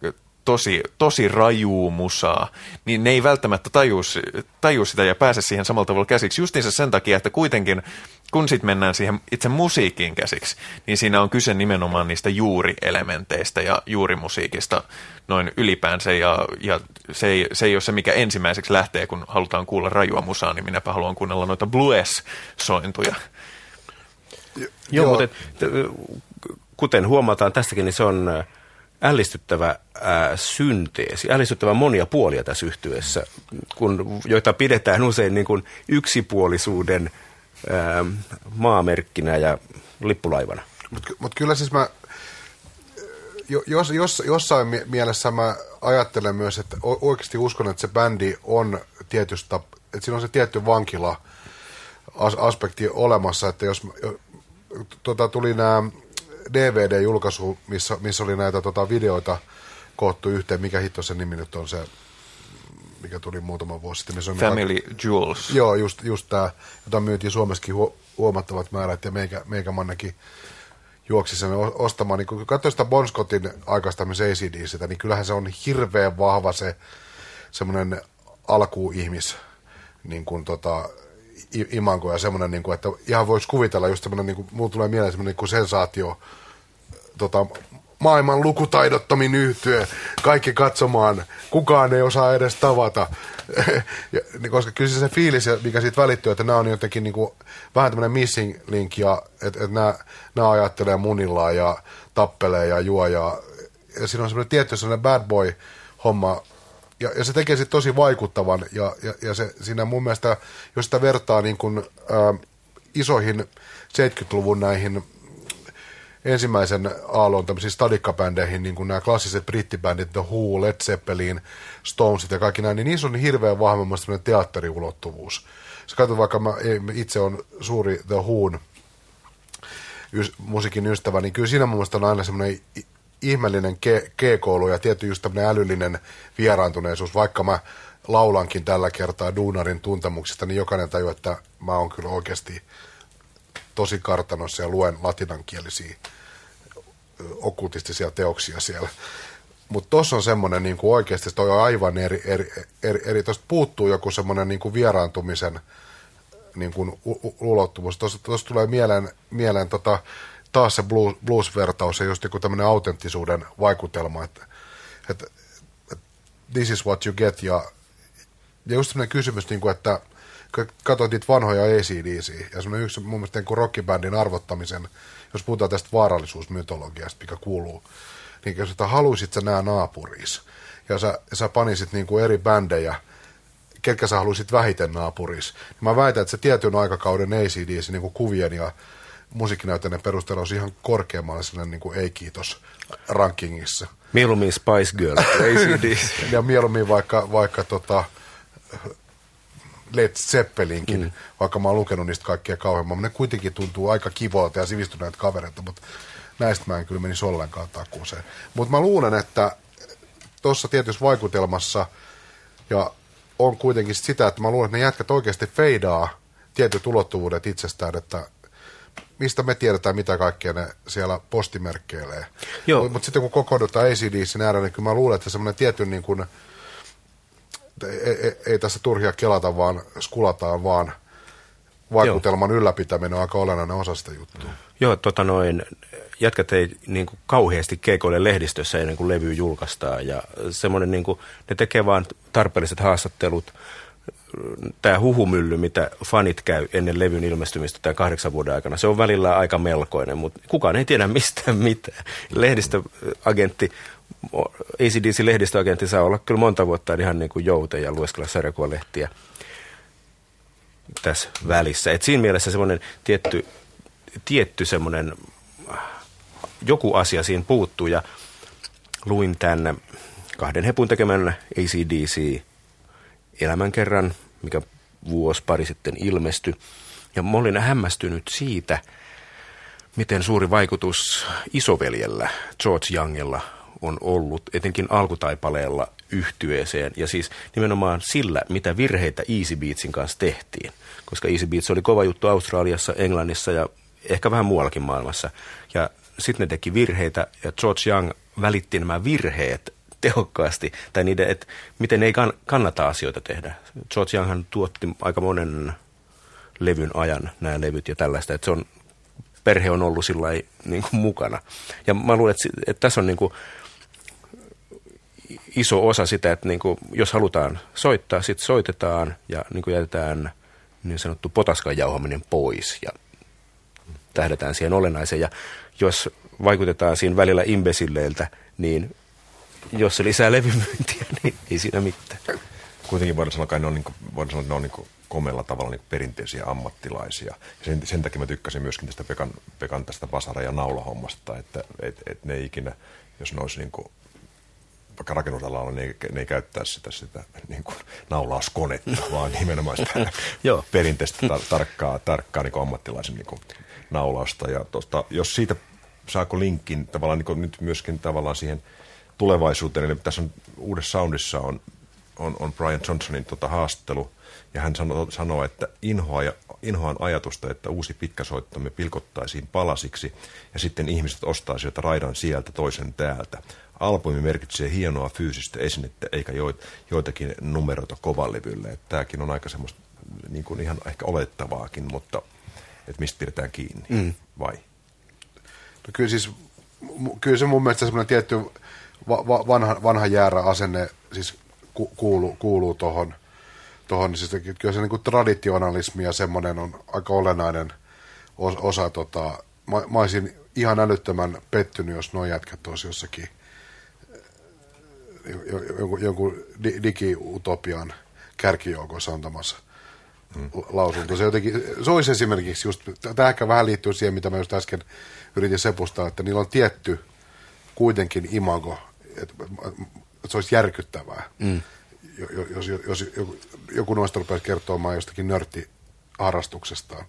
tosi, tosi rajuu musaa, niin ne ei välttämättä tajuu, tajuu sitä ja pääse siihen samalla tavalla käsiksi. Justiinsa sen takia, että kuitenkin kun sitten mennään siihen itse musiikkiin käsiksi, niin siinä on kyse nimenomaan niistä juurielementeistä ja juurimusiikista noin ylipäänsä. Ja, ja se, ei, se ei ole se, mikä ensimmäiseksi lähtee, kun halutaan kuulla rajua musaa, niin minäpä haluan kuunnella noita blues-sointuja. Joo, Joo, mutta et, kuten huomataan tästäkin, niin se on ällistyttävä ää, synteesi, ällistyttävä monia puolia tässä yhtyessä, kun, joita pidetään usein niin kuin yksipuolisuuden ää, maamerkkinä ja lippulaivana. Mutta mut kyllä siis mä, jos, jos, jossain mielessä mä ajattelen myös, että oikeasti uskon, että se bändi on tietystä, että siinä on se tietty vankila aspekti olemassa, että jos tota, tuli nämä DVD-julkaisu, missä, missä oli näitä tota, videoita koottu yhteen. Mikä hitto sen nimi nyt on se, mikä tuli muutama vuosi sitten. Missä Family mikä, Jewels. Joo, just, just tämä, jota myytiin Suomessakin hu, huomattavat määrät ja meikä, meikämannekin juoksi sen ostamaan. Niin kun katsoi sitä Bon Scottin aikaista myös ACD, niin kyllähän se on hirveän vahva se semmoinen alkuihmis niin kuin tota, imanko ja semmoinen, niin kuin, että ihan voisi kuvitella just semmoinen, niin kuin, mulla tulee mieleen semmoinen niin kuin sensaatio, tota, maailman lukutaidottomin yhtyö, kaikki katsomaan, kukaan ei osaa edes tavata. ja, niin, koska kyllä se, se fiilis, mikä siitä välittyy, että nämä on jotenkin niin kuin, vähän tämmöinen missing link, ja että, että nämä, nämä ajattelee munillaan ja tappelee ja juo, ja, ja siinä on semmoinen tietty semmoinen bad boy homma, ja, ja se tekee sitten tosi vaikuttavan, ja, ja, ja se, siinä mun mielestä, jos sitä vertaa niin kuin, ä, isoihin 70-luvun näihin ensimmäisen aallon tämmöisiin stadikkabändeihin, niin kuin nämä klassiset brittibändit, The Who, Led Zeppelin, Stonesit ja kaikki näin, niin niissä on hirveän vahva teatteriulottuvuus. Sä katsot vaikka, mä itse on suuri The Who'n musiikin ystävä, niin kyllä siinä mun mielestä on aina semmoinen ihmeellinen G-koulu ja tietty just tämmöinen älyllinen vieraantuneisuus, vaikka mä laulankin tällä kertaa Duunarin tuntemuksista, niin jokainen tajuu, että mä oon kyllä oikeasti tosi kartanossa ja luen latinankielisiä okkultistisia teoksia siellä. Mutta tuossa on semmoinen niin oikeasti, toi on aivan eri, eri, eri, eri tuosta puuttuu joku semmoinen niin vieraantumisen niin kuin ulottuvuus. Tuossa tulee mieleen, mieleen tota, taas se blues, blues-vertaus ja just joku tämmöinen autenttisuuden vaikutelma, että, että, että this is what you get ja, ja just semmoinen kysymys, niin kuin, että katsoit niitä vanhoja ACDC ja semmoinen yksi mun mielestä niin rockibändin arvottamisen, jos puhutaan tästä vaarallisuusmytologiasta, mikä kuuluu, niin jos että haluisit sä nää naapuriis ja sä, sä panisit niin kuin eri bändejä ketkä sä haluaisit vähiten naapuris. Mä väitän, että se tietyn aikakauden ACDC niin kuin kuvien ja musiikkinäytäneen perusteella olisi ihan korkeammalla sellainen niin kuin ei-kiitos rankingissa. Mieluummin Spice Girl, ACDC. ja mieluummin vaikka, vaikka tota, Led Zeppelinkin, mm. vaikka mä oon lukenut niistä kaikkia kauheamman. Ne kuitenkin tuntuu aika kivoilta ja sivistyneet kavereita, mutta näistä mä en kyllä menisi ollenkaan takuuseen. Mutta mä luulen, että tuossa tietyssä vaikutelmassa ja on kuitenkin sitä, että mä luulen, että ne jätkät oikeasti feidaa tietyt ulottuvuudet itsestään, että mistä me tiedetään, mitä kaikkea ne siellä postimerkkeilee. Mutta mut sitten kun kokoonnutaan ACDCin ääreen, niin kyllä mä luulen, että semmoinen tietyn niin kuin, ei, ei, ei tässä turhia kelata, vaan skulataan, vaan vaikutelman Joo. ylläpitäminen on aika olennainen osa sitä juttua. Joo, tota noin, jätkät ei niin kuin kauheasti keikoille lehdistössä ennen kuin levy julkaistaan. Ja semmoinen, niin kuin, ne tekee vaan tarpeelliset haastattelut. Tämä huhumylly, mitä fanit käy ennen levyn ilmestymistä tämän kahdeksan vuoden aikana, se on välillä aika melkoinen, mutta kukaan ei tiedä mistään mitään. Lehdistöagentti ACDC-lehdistöagentti saa olla kyllä monta vuotta ihan niin kuin joute ja lueskella sarjakuvalehtiä tässä välissä. Et siinä mielessä semmoinen tietty, tietty semmoinen, joku asia siinä puuttuu ja luin tämän kahden hepun tekemän ACDC elämänkerran, mikä vuosi pari sitten ilmestyi. Ja mä olin hämmästynyt siitä, miten suuri vaikutus isoveljellä, George Youngilla, on ollut, etenkin alkutaipaleella yhtyeeseen ja siis nimenomaan sillä, mitä virheitä Easy Beatsin kanssa tehtiin. Koska Easy Beats oli kova juttu Australiassa, Englannissa ja ehkä vähän muuallakin maailmassa. Ja sitten ne teki virheitä ja George Young välitti nämä virheet tehokkaasti, tai niiden, että miten ei kannata asioita tehdä. George Younghan tuotti aika monen levyn ajan nämä levyt ja tällaista, että se on, perhe on ollut sillä niin mukana. Ja mä luulen, että, että tässä on niin kuin, iso osa sitä, että niin kuin, jos halutaan soittaa, sitten soitetaan ja niin kuin jätetään niin sanottu potaskan jauhaminen pois ja tähdetään siihen olennaiseen. Ja jos vaikutetaan siinä välillä imbesilleiltä, niin jos se lisää levymyyntiä, niin ei siinä mitään. Kuitenkin voidaan sanoa, että ne on, niin kuin, voidaan sanoa, että ne on niin kuin komella tavalla niin perinteisiä ammattilaisia. Ja sen, sen takia mä tykkäsin myöskin tästä Pekan, Pekan tästä vasara- ja naulahommasta, että et, et ne ikinä, jos ne olisi niin kuin vaikka rakennusalalla ne ei, ne ei käyttää sitä, sitä niin kuin naulauskonetta, vaan nimenomaan sitä perinteistä tar- tarkkaa, tarkkaa niin ammattilaisen niin kuin naulausta. Ja tosta, jos siitä saako linkin tavallaan niin kuin nyt myöskin tavallaan siihen tulevaisuuteen, eli tässä on uudessa soundissa on, on, on Brian Johnsonin tota haastattelu, ja hän sanoo, sanoo että inhoa ja, inhoan ajatusta, että uusi pitkäsoittomme pilkottaisiin palasiksi, ja sitten ihmiset ostaisivat raidan sieltä toisen täältä. Albumi merkitsee hienoa fyysistä esinettä, eikä joitakin numeroita kovalevylle. Tämäkin on aika semmoista niin kuin ihan ehkä olettavaakin, mutta että mistä pidetään kiinni, mm. vai? No kyllä siis, kyllä se mun mielestä semmoinen tietty va- va- vanha, vanha jäärä asenne siis ku- kuuluu, kuuluu tuohon, tohon, siis kyllä se niin kuin traditionalismi ja semmoinen on aika olennainen osa, osa tota, mä, mä olisin ihan älyttömän pettynyt, jos nuo jätkät olisi jossakin – jonkun, jonkun digiutopian kärkijoukossa antamassa hmm. lausunto. Se, jotenkin, se olisi esimerkiksi just, tämä ehkä vähän liittyy siihen, mitä mä just äsken yritin sepustaa, että niillä on tietty kuitenkin imago, että, että se olisi järkyttävää, mm. jos, jos, jos joku, joku noista rupeaisi kertomaan jostakin nörttiharrastuksestaan.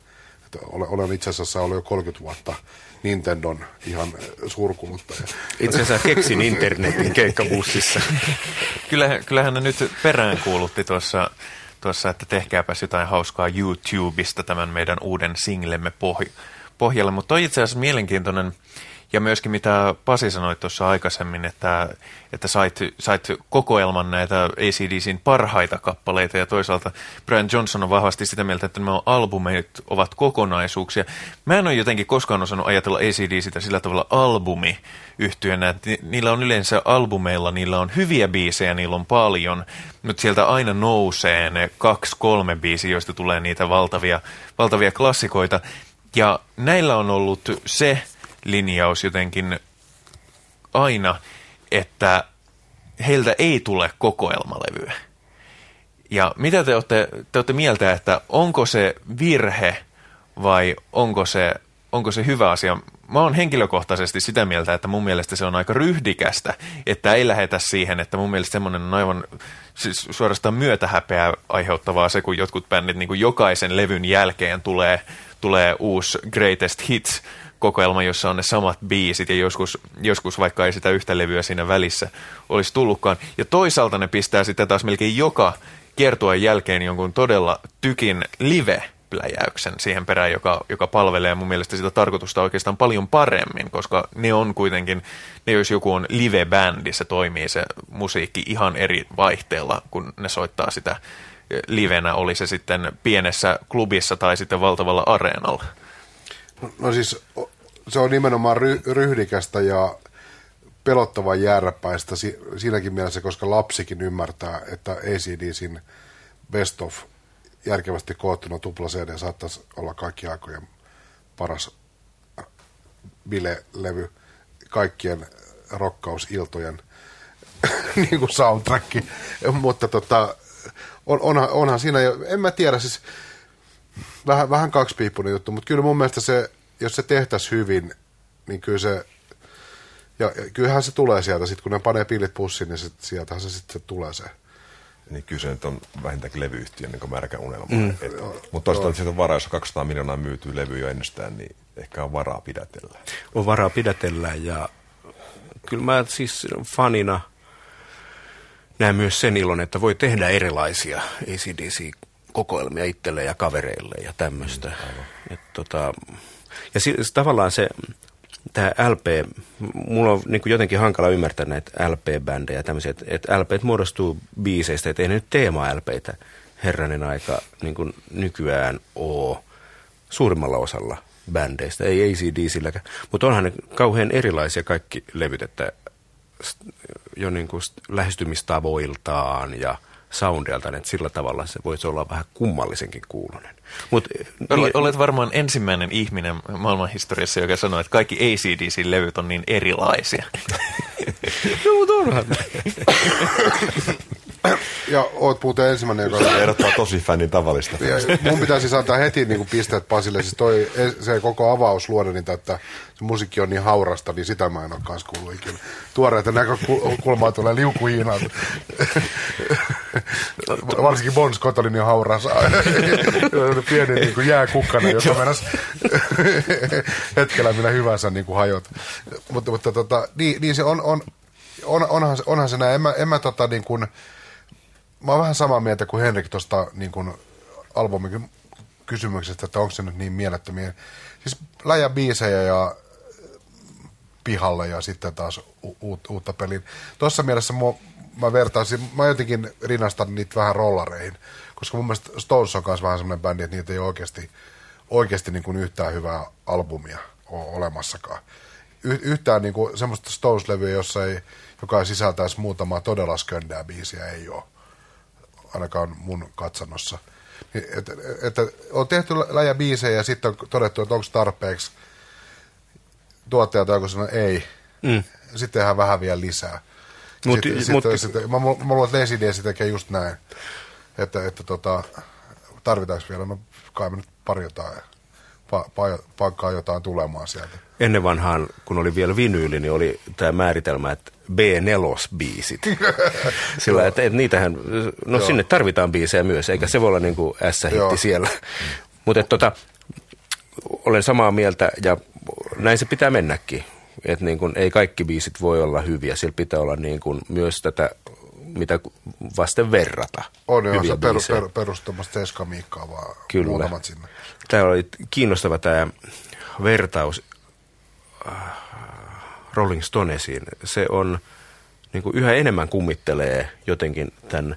Että olen itse asiassa ollut jo 30 vuotta Nintendon ihan eh, suurkuluttaja. Itse asiassa keksin internetin keikkabussissa. kyllähän, kyllähän ne nyt peräänkuulutti tuossa, tuossa, että tehkääpäs jotain hauskaa YouTubesta tämän meidän uuden singlemme pohjalle. Mutta toi itse asiassa mielenkiintoinen ja myöskin mitä Pasi sanoi tuossa aikaisemmin, että, että sait, sait kokoelman näitä ACDCin parhaita kappaleita ja toisaalta Brian Johnson on vahvasti sitä mieltä, että nämä albumit ovat kokonaisuuksia. Mä en ole jotenkin koskaan osannut ajatella ACDCitä sillä tavalla albumi yhtyönä, että niillä on yleensä albumeilla, niillä on hyviä biisejä, niillä on paljon, mutta sieltä aina nousee ne kaksi, kolme biisiä, joista tulee niitä valtavia, valtavia klassikoita. Ja näillä on ollut se linjaus jotenkin aina, että heiltä ei tule kokoelmalevyä. Ja mitä te olette, te olette mieltä, että onko se virhe vai onko se, onko se hyvä asia? Mä oon henkilökohtaisesti sitä mieltä, että mun mielestä se on aika ryhdikästä, että ei lähetä siihen, että mun mielestä semmoinen on aivan siis suorastaan myötähäpeää aiheuttavaa se, kun jotkut bändit niin kuin jokaisen levyn jälkeen tulee, tulee uusi Greatest Hits kokoelma, jossa on ne samat biisit ja joskus, joskus vaikka ei sitä yhtä levyä siinä välissä olisi tullutkaan. Ja toisaalta ne pistää sitten taas melkein joka kiertueen jälkeen jonkun todella tykin live pläjäyksen siihen perään, joka, joka palvelee mun mielestä sitä tarkoitusta oikeastaan paljon paremmin, koska ne on kuitenkin, ne jos joku on live-bändi, se toimii se musiikki ihan eri vaihteella, kun ne soittaa sitä livenä, oli se sitten pienessä klubissa tai sitten valtavalla areenalla. No siis se on nimenomaan ry- ryhdikästä ja pelottavan järpäistä siinäkin mielessä, koska lapsikin ymmärtää, että ACDCin best of järkevästi koottuna tupla CD saattaisi olla kaikki aikojen paras bilelevy kaikkien rokkausiltojen niin kuin soundtrack. Mutta tota, on, onhan, onhan siinä jo, en mä tiedä, siis vähän, vähän kaksipiippunen juttu, mutta kyllä mun mielestä se, jos se tehtäisiin hyvin, niin kyllä se, ja kyllähän se tulee sieltä, sitten kun ne panee pillit pussiin, niin se, sieltähän se sitten tulee se. Niin kyllä se nyt on vähintäänkin levyyhtiö niin märkä unelma. Mm. Mutta toisaalta siitä on varaa, jos 200 miljoonaa myytyy levy jo ennestään, niin ehkä on varaa pidätellä. On varaa pidätellä ja kyllä mä siis fanina näen myös sen ilon, että voi tehdä erilaisia ACDC kokoelmia itselle ja kavereille ja tämmöistä. Mm, tota, ja siis tavallaan se, tämä LP, mulla on niin jotenkin hankala ymmärtää näitä LP-bändejä tämmöisiä, että, että LP muodostuu biiseistä, että ei ne nyt teema-LPitä herranen aika niin kuin nykyään ole suurimmalla osalla bändeistä, ei ACDCilläkään, mutta onhan ne kauhean erilaisia kaikki levyt, että jo niin kuin lähestymistavoiltaan ja – soundilta, että sillä tavalla se voisi olla vähän kummallisenkin kuulonen. Mut, niin, olet varmaan ensimmäinen ihminen maailmanhistoriassa, joka sanoo, että kaikki ACDC-levyt on niin erilaisia. no, mutta onhan. Ja oot muuten ensimmäinen, joka... Se ehdottaa tosi fänin tavallista. Ja mun pitäisi siis antaa heti niin kuin pisteet Pasille. Siis toi, se koko avaus luoda niitä, että se musiikki on niin haurasta, niin sitä mä en ole kanssa kuullut ikinä. Tuoreita näkökulmaa tulee liukuhiinaan. Varsinkin Bon Scott oli niin hauras. Pieni niin kuin jääkukkana, joka mennäs hetkellä minä hyvänsä niin kuin hajot. Mutta, mutta tota, niin, niin se on, on on, onhan, onhan se näin. En mä, en mä tota niin kuin, mä oon vähän samaa mieltä kuin Henrik tuosta niin kuin albumin kysymyksestä, että onko se nyt niin mielettömiä. Siis läjä biisejä ja pihalle ja sitten taas u- uutta peliä. Tuossa mielessä mua, mä vertaisin, mä jotenkin rinnastan niitä vähän rollareihin, koska mun mielestä Stones on myös vähän semmoinen bändi, että niitä ei oikeasti, oikeasti niin kuin yhtään hyvää albumia ole olemassakaan. Y- yhtään niin kuin semmoista Stones-levyä, jossa ei, joka sisältäisi muutamaa todella sköndää biisiä, ei ole ainakaan mun katsannossa. Niin, että et, et, on tehty läjä biisejä ja sitten on todettu, että onko tarpeeksi tuottaja tai joku sanoo ei. Mm. Sitten tehdään vähän vielä lisää. Mut, sitten, mut, sitten, sitten, mä, mä luulen, että Lesidiesi tekee just näin. Että, että tota, tarvitaanko vielä, no kai me nyt pari jotain pa, pa, paikkaa jotain tulemaan sieltä. Ennen vanhaan, kun oli vielä vinyyli, niin oli tämä määritelmä, että B4-biisit. Sillä, että, että niitähän, no Joo. sinne tarvitaan biisejä myös, eikä se voi olla niin kuin S-hitti siellä. Mutta tota, olen samaa mieltä ja näin se pitää mennäkin. Että niin kuin, ei kaikki biisit voi olla hyviä, sillä pitää olla niin kuin myös tätä mitä vasten verrata. On, on se per, per, perustamasta seskamiikkaa vaan Kyllä. muutamat sinne. Tämä oli kiinnostava tämä vertaus Rolling Stonesiin. Se on niin kuin yhä enemmän kummittelee jotenkin tämän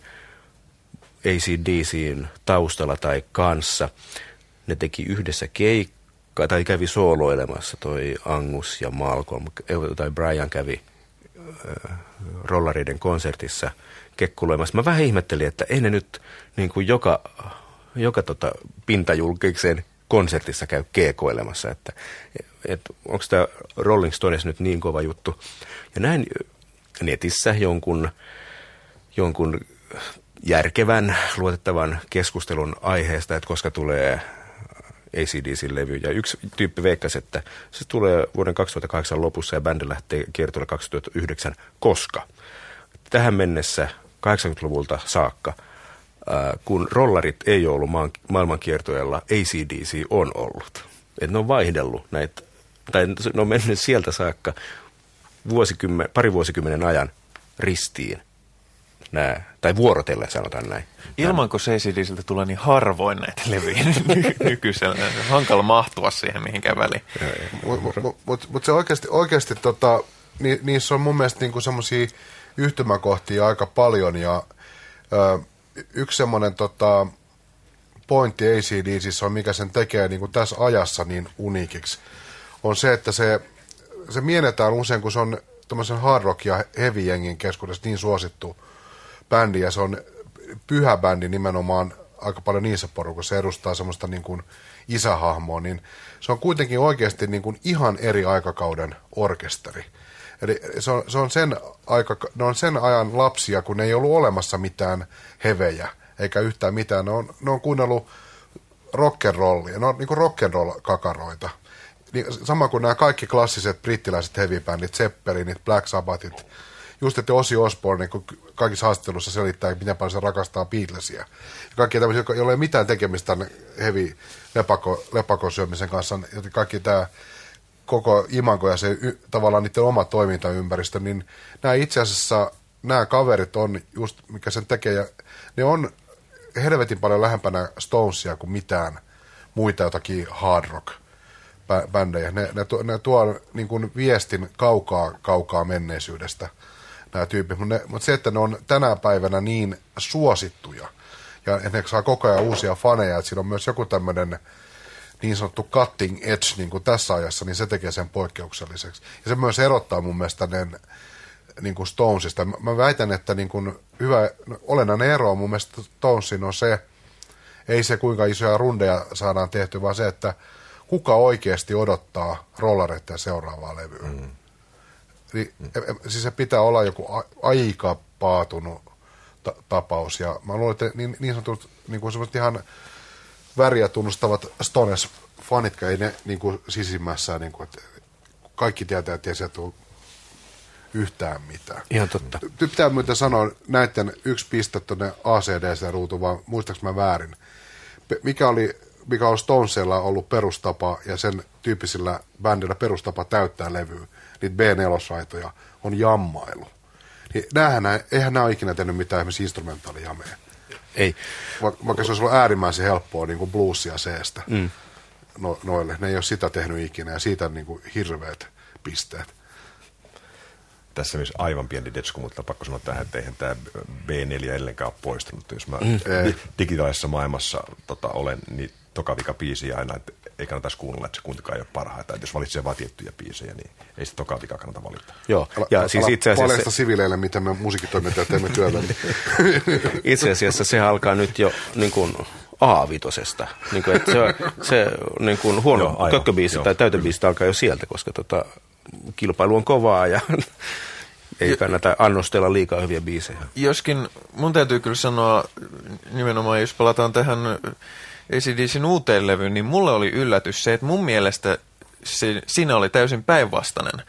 ACDCin taustalla tai kanssa. Ne teki yhdessä keikkaa, tai kävi sooloilemassa toi Angus ja Malcolm, tai Brian kävi äh, rollareiden konsertissa kekkuloimassa. Mä vähän ihmettelin, että ei ne nyt niin kuin joka, joka tota pintajulkiksen konsertissa käy keekoilemassa, että, että onko tämä Rolling Stones nyt niin kova juttu. Ja näin netissä jonkun, jonkun järkevän, luotettavan keskustelun aiheesta, että koska tulee ACDC-levy. Ja yksi tyyppi veikkasi, että se tulee vuoden 2008 lopussa ja bändi lähtee kiertoille 2009, koska tähän mennessä 80-luvulta saakka, kun rollarit ei ollut maan, maailmankiertoilla, ACDC on ollut. Et ne on vaihdellut näitä, tai ne on mennyt sieltä saakka vuosikymmen, pari vuosikymmenen ajan ristiin nämä, tai vuorotellen sanotaan näin. Ilmanko CCDsiltä tulee niin harvoin näitä levyjä nykyisellä? Hankala mahtua siihen mihinkään väliin. Mutta mut, mut, mut se oikeasti, oikeasti tota, ni, niissä on mun mielestä niinku semmoisia yhtymäkohtia aika paljon ja ö, yksi semmoinen tota, pointti ACDCissä on, mikä sen tekee niin kuin tässä ajassa niin uniikiksi, on se, että se, se mietitään usein, kun se on tämmöisen hard rock ja heavy jengin keskuudessa niin suosittu bändi ja se on pyhä bändi nimenomaan aika paljon niissä porukassa, se edustaa semmoista niin kuin isähahmoa, niin se on kuitenkin oikeasti niin kuin ihan eri aikakauden orkesteri. Eli se on, se on sen aika, ne on sen ajan lapsia, kun ei ollut olemassa mitään hevejä, eikä yhtään mitään. Ne on, ne on kuunnellut rock'n'rollia, ne on niin rock'n'roll-kakaroita. Niin, sama kuin nämä kaikki klassiset brittiläiset heavy-bändit, Zeppelinit, Black Sabbathit, just että Osi Osbourne niin kaikissa haastatteluissa selittää, miten paljon se rakastaa Beatlesia. Ja kaikki tämmöisiä, joilla ei ole mitään tekemistä heavy lepako, lepakon syömisen kanssa, joten kaikki tämä koko imanko ja se y, tavallaan niiden oma toimintaympäristö, niin nämä itse asiassa, nämä kaverit on just, mikä sen tekee, ja ne on helvetin paljon lähempänä Stonesia kuin mitään muita jotakin hard rock bändejä. Ne, ne, tuo, ne tuo niin kuin viestin kaukaa, kaukaa menneisyydestä nämä tyypit, mutta, mutta se, että ne on tänä päivänä niin suosittuja, ja ne saa koko ajan uusia faneja, että siinä on myös joku tämmöinen niin sanottu cutting edge niin kuin tässä ajassa, niin se tekee sen poikkeukselliseksi. Ja se myös erottaa mun mielestä ne niin kuin Stonesista. Mä väitän, että niin kuin hyvä, olennainen ero mun mielestä Stonesin on se, ei se kuinka isoja rundeja saadaan tehty, vaan se, että kuka oikeasti odottaa rollareiden seuraavaa levyä. Mm. Eli, mm. Siis se pitää olla joku aika paatunut ta- tapaus. Ja mä luulen, että niin, niin sanotut niin kuin ihan väriä tunnustavat Stones fanitkaan ei ne niin kuin sisimmässään, niin kuin, että kaikki tietää, että ei sieltä tule yhtään mitään. Ihan totta. Pitää muuten sanoa näiden yksi piste tuonne ACDC-ruutuun, vaan muistaaks mä väärin. Mikä oli, mikä on Stonesilla ollut perustapa ja sen tyyppisillä bändillä perustapa täyttää levyä, niitä B4-raitoja, on jammailu. Niin näähän, eihän nämä ole ikinä tehnyt mitään esimerkiksi instrumentaalijamea. Ei. Vaikka se olisi ollut äärimmäisen helppoa niin kuin bluesia seestä mm. no, noille. Ne ei ole sitä tehnyt ikinä ja siitä on niin kuin hirveät pisteet. Tässä myös aivan pieni detsku, mutta pakko sanoa tähän, että eihän tämä B4 ellenkään ole poistunut. Jos mä mm. digitaalisessa maailmassa tota, olen, niin toka vika biisi aina, että ei kannata kuunnella, että se kuitenkaan ei ole parhaita. Että jos valitsee vain tiettyjä biisejä, niin ei sitä toka vika kannata valita. Joo, ja ala, siis itse asiassa... Paljasta siviileille, miten me musiikkitoimittajat teemme työtä. Niin. itse asiassa se alkaa nyt jo niin kuin A-vitosesta. Niin kuin, että se, se niin kuin huono kökköbiisi tai täytebiisi alkaa jo sieltä, koska tota, kilpailu on kovaa ja ei kannata annostella liikaa hyviä biisejä. Joskin mun täytyy kyllä sanoa, nimenomaan jos palataan tähän ACDCin uuteen levyyn, niin mulle oli yllätys se, että mun mielestä se, siinä oli täysin päinvastainen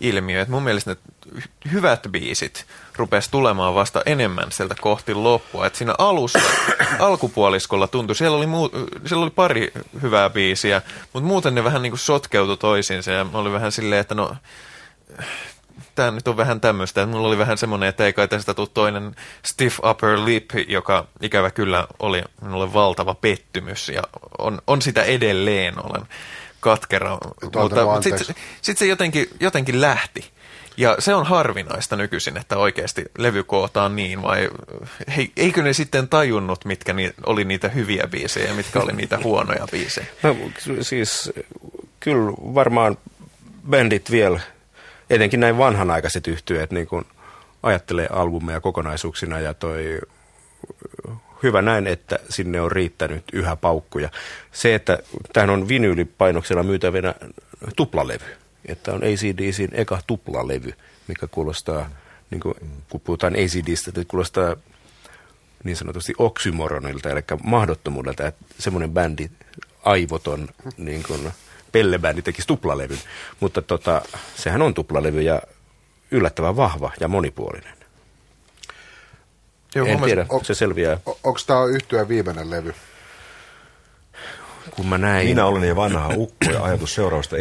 ilmiö. Että mun mielestä ne hyvät biisit rupesi tulemaan vasta enemmän sieltä kohti loppua. Että siinä alussa, alkupuoliskolla tuntui, siellä oli, muu, siellä oli pari hyvää biisiä, mutta muuten ne vähän niin kuin sotkeutui toisiinsa ja mä olin vähän silleen, että no tämä nyt on vähän tämmöistä. Mulla oli vähän semmoinen, että ei kai tästä tule toinen stiff upper lip, joka ikävä kyllä oli minulle valtava pettymys ja on, on sitä edelleen, olen katkera. Mutta, mutta sitten sit se jotenkin, jotenkin lähti. Ja se on harvinaista nykyisin, että oikeasti levy kootaan niin, vai he, eikö ne sitten tajunnut, mitkä ni, oli niitä hyviä biisejä ja mitkä oli niitä huonoja biisejä? No, siis kyllä varmaan bändit vielä etenkin näin vanhanaikaiset yhtyöt niin kuin ajattelee albumeja kokonaisuuksina ja toi hyvä näin, että sinne on riittänyt yhä paukkuja. Se, että tähän on vinyylipainoksella myytävänä tuplalevy, että on ACDCin eka tuplalevy, mikä kuulostaa, niin kuin, kun puhutaan ACDstä, että kuulostaa niin sanotusti oksymoronilta, eli mahdottomuudelta, että semmoinen bändi, aivoton niin kuin pellebändi tekisi tuplalevyn. Mutta tota, sehän on tuplalevy ja yllättävän vahva ja monipuolinen. Joo, en tiedä, on- se selviää, O- Onko tämä yhtyä viimeinen levy? Kun mä näin. Minä olen niin vanha ukko ja ajatus seuraavasta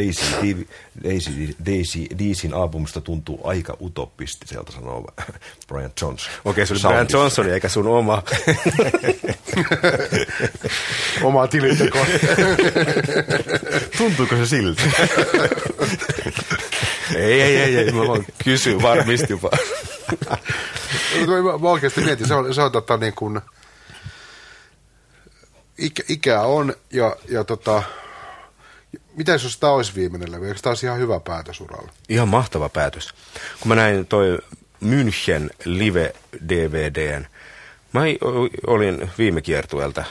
ACDCin albumista tuntuu aika utopistiselta, sanoo Brian Johnson. Okei, se oli Brian. Johnson eikä sun oma. Omaa tilinteko. Tuntuuko se siltä? ei, ei, ei, ei, mä vaan kysyn varmisti vaan. mä, mä oikeasti mietin, se on, se on tota niin kuin, ikä, ikää on ja, ja tota, mitä jos tämä olisi viimeinen levy? Eikö tämä olisi ihan hyvä päätös uralla? Ihan mahtava päätös. Kun mä näin toi München live DVDn, mä olin viime kiertueelta,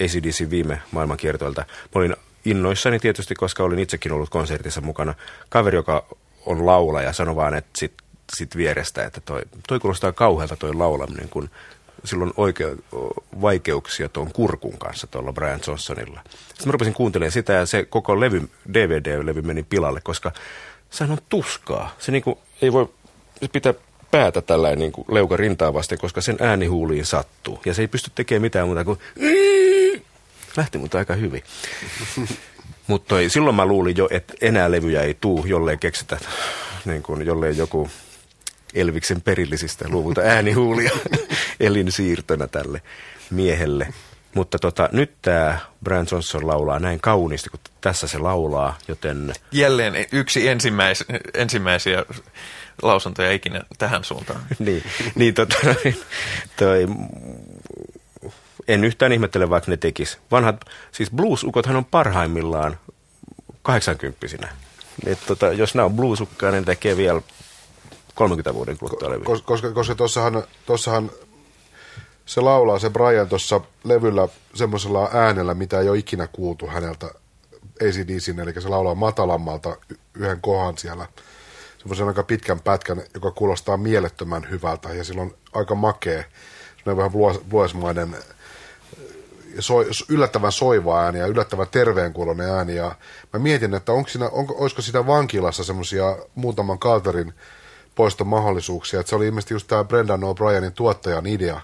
ACDC viime maailmankiertueelta. Mä olin innoissani tietysti, koska olin itsekin ollut konsertissa mukana. Kaveri, joka on laulaja, sanoi vaan, että sit, sit vierestä, että toi, toi kuulostaa kauhealta toi laulaminen, kun silloin oikea, vaikeuksia tuon kurkun kanssa tuolla Brian Johnsonilla. Sitten mä rupesin kuuntelemaan sitä ja se koko levy, DVD-levy meni pilalle, koska sehän on tuskaa. Se niinku ei voi pitää päätä tällä niin kuin leuka rintaa vasten, koska sen äänihuuliin sattuu. Ja se ei pysty tekemään mitään muuta kuin lähti mutta aika hyvin. Mutta silloin mä luulin jo, että enää levyjä ei tuu, jollei keksitä, niin kuin, jollei joku Elviksen perillisistä luovuta äänihuulia elinsiirtönä tälle miehelle. Mutta tota, nyt tämä Brian Johnson laulaa näin kauniisti, kun tässä se laulaa, joten Jälleen yksi ensimmäis, ensimmäisiä lausuntoja ikinä tähän suuntaan. niin, niin tota, toi, en yhtään ihmettele, vaikka ne tekis. Vanhat, siis bluesukothan on parhaimmillaan 80 Et tota, jos nämä on bluesukkaa, niin tekee vielä 30 vuoden kuluttua levyä. Kos- Koska, koska tossahan, tossahan se laulaa se Brian tuossa levyllä semmoisella äänellä, mitä ei ole ikinä kuultu häneltä ACDCin, eli se laulaa matalammalta yhden kohan siellä, semmoisen aika pitkän pätkän, joka kuulostaa mielettömän hyvältä, ja sillä on aika makea, semmoinen vähän ja soi, yllättävän soiva ääni ja yllättävän terveenkuuloinen ääni. Ja mä mietin, että onko siinä, onko, olisiko sitä vankilassa semmoisia muutaman kalterin poiston mahdollisuuksia. Että se oli ilmeisesti just tämä Brendan O'Brienin tuottajan idea.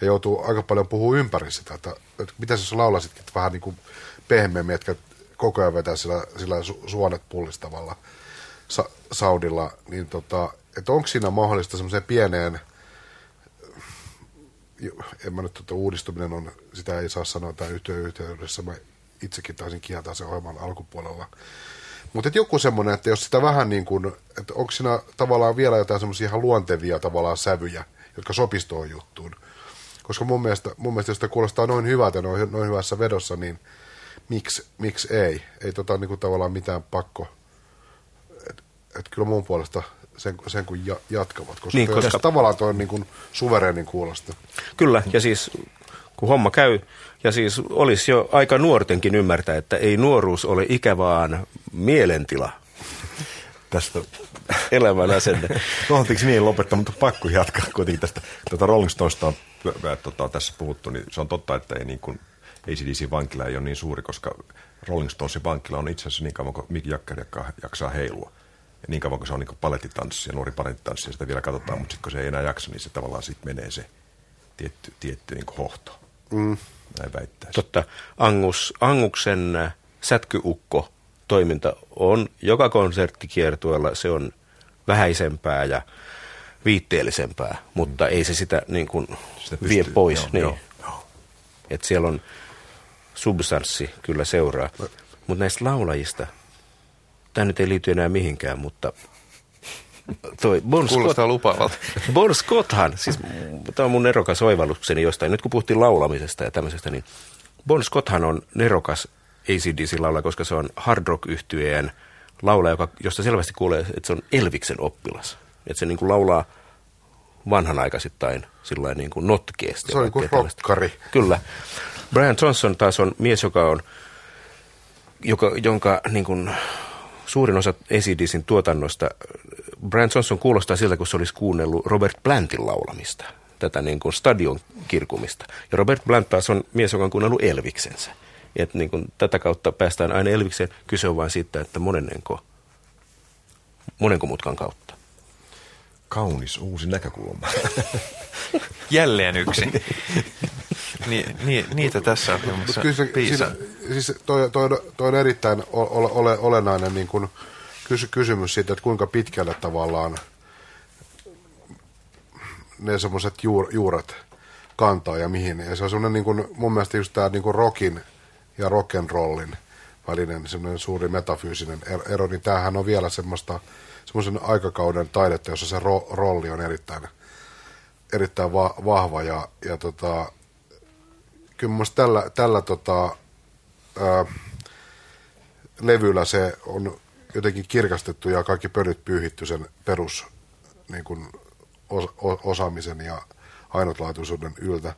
Ja joutuu aika paljon puhua ympäri sitä, että, että mitä jos laulasitkin vähän niin kuin pehmeämmin, etkä koko ajan vetää sillä, sillä su, suonet pullistavalla sa, saudilla. Niin tota, että onko siinä mahdollista semmoiseen pieneen en mä nyt, että uudistuminen on, sitä ei saa sanoa tämän yhteydessä, mä itsekin taisin kieltää sen ohjelman alkupuolella. Mutta joku semmoinen, että jos sitä vähän niin kuin, että onko siinä tavallaan vielä jotain semmoisia ihan luontevia tavallaan sävyjä, jotka sopisi tuohon juttuun. Koska mun mielestä, mun mielestä jos sitä kuulostaa noin hyvältä, noin, noin hyvässä vedossa, niin miksi, miksi ei? Ei tota niin kuin tavallaan mitään pakko. Että et kyllä mun puolesta sen, sen kun ja, jatkavat, koska, Niin, koska... tavallaan toi on niin kuin suvereenin kuulosta. Kyllä, ja siis kun homma käy, ja siis olisi jo aika nuortenkin ymmärtää, että ei nuoruus ole ikä, vaan mielentila, Tästä, elämän asenne. no oltiinko niin lopettaa, mutta pakko jatkaa kuitenkin tästä. Tuota Rolling Stonesta on tota, tässä puhuttu, niin se on totta, että ei niin kuin, ACDC vankila ei ole niin suuri, koska Rolling Stonesin vankila on itse asiassa niin kauan kuin Mick Jagger jaksaa- jaksaa heilua. Ja niin kauan kuin se on niin palettitanssi ja nuori palettitanssi ja sitä vielä katsotaan, mutta sitten kun se ei enää jaksa, niin se tavallaan sitten menee se tietty, tietty niin hohto. Mm. Näin väittäisi. Totta, Angus, Anguksen äh, sätkyukko toiminta on joka konserttikiertueella, se on vähäisempää ja viitteellisempää, mutta ei se sitä niin kuin Sitä vie pystyy- pois. joo, niin. joo, joo. Et siellä on substanssi kyllä seuraa. Mutta näistä laulajista, tämä nyt ei liity enää mihinkään, mutta toi Bon Scott, Kuulostaa lupaavalta. Bon Scotthan, siis tämä on mun nerokas oivallukseni jostain. Nyt kun puhuttiin laulamisesta ja tämmöisestä, niin Bon Scotthan on nerokas ACDC-laulaja, koska se on hard rock yhtyeen laulaja, joka, josta selvästi kuulee, että se on Elviksen oppilas. Että se niin kuin laulaa vanhanaikaisittain sillä niin kuin notkeasti. Se on kuin tällaista. rokkari. Kyllä. Brian Johnson taas on mies, joka on, joka, jonka niin kuin, suurin osa ACDCin tuotannosta, Brian Johnson kuulostaa siltä, kun se olisi kuunnellut Robert Plantin laulamista. tätä niin kuin stadion kirkumista. Ja Robert Blunt taas on mies, joka on kuunnellut Elviksensä. Et niin kuin tätä kautta päästään aina Elvikseen. Kyse on vain siitä, että monenko, monenko mutkan kautta. Kaunis uusi näkökulma. Jälleen yksi. Ni, ni, niitä tässä on Mutta kyllä se, siinä, siis toi, toi, toi on erittäin ole, ole, olennainen niin kuin kysy, kysymys siitä, että kuinka pitkälle tavallaan ne semmoiset juur, juuret kantaa ja mihin. Ja se on semmoinen niin kuin, mun mielestä just tämä niin rockin ja rock'n'rollin välinen semmoinen suuri metafyysinen er-, ero, niin tämähän on vielä semmoista semmoisen aikakauden taidetta, jossa se ro, rolli on erittäin, erittäin va, vahva ja, ja tota, kyllä mun tällä, tällä tota, ää, levyllä se on jotenkin kirkastettu ja kaikki pölyt pyyhitty sen perus niin kuin, os, osaamisen ja ainutlaatuisuuden yltä.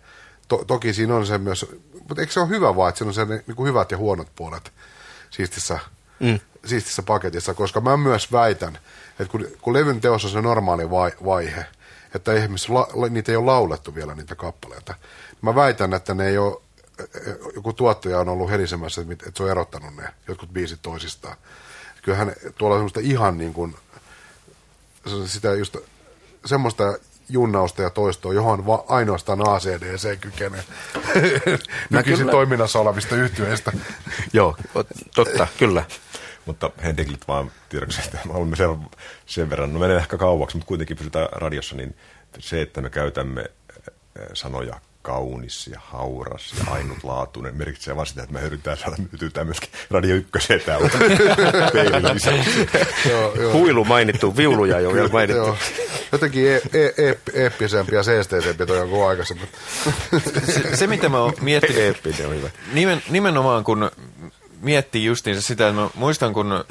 To, toki siinä on se myös, mutta eikö se ole hyvä vaan, että siinä on se niin kuin hyvät ja huonot puolet siistissä, mm. siistissä paketissa, koska mä myös väitän, että kun, kun levyn teossa on se normaali vai, vaihe, että ihmis, la, niitä ei ole laulettu vielä niitä kappaleita. Mä väitän, että ne ei ole, joku tuottaja on ollut helisemässä, että se on erottanut ne jotkut biisit toisistaan. Kyllähän tuolla on semmoista ihan niin kuin, sitä just semmoista junnausta ja toistoa, johon va- ainoastaan ACDC kykenee nykyisin toiminnassa olevista yhtyeistä. Joo, totta, kyllä. Mutta Hendriklit vaan tiedoksi, että me olemme sen, sen verran, no menee ehkä kauaksi, mutta kuitenkin pysytään radiossa, niin se, että me käytämme sanoja kaunis ja hauras ja ainutlaatuinen merkitsee vaan sitä, että me yritetään saada myytyä myöskin Radio 1 täällä peilin lisäksi. Huilu mainittu, viuluja jo vielä mainittu. Joo. Jotenkin e- e- e- eeppisempi ja seesteisempi toi joku aikaisemmin. se, se, mitä mä oon miettinyt, on hyvä. Nimen, nimenomaan kun miettii justiinsa sitä, että mä muistan kun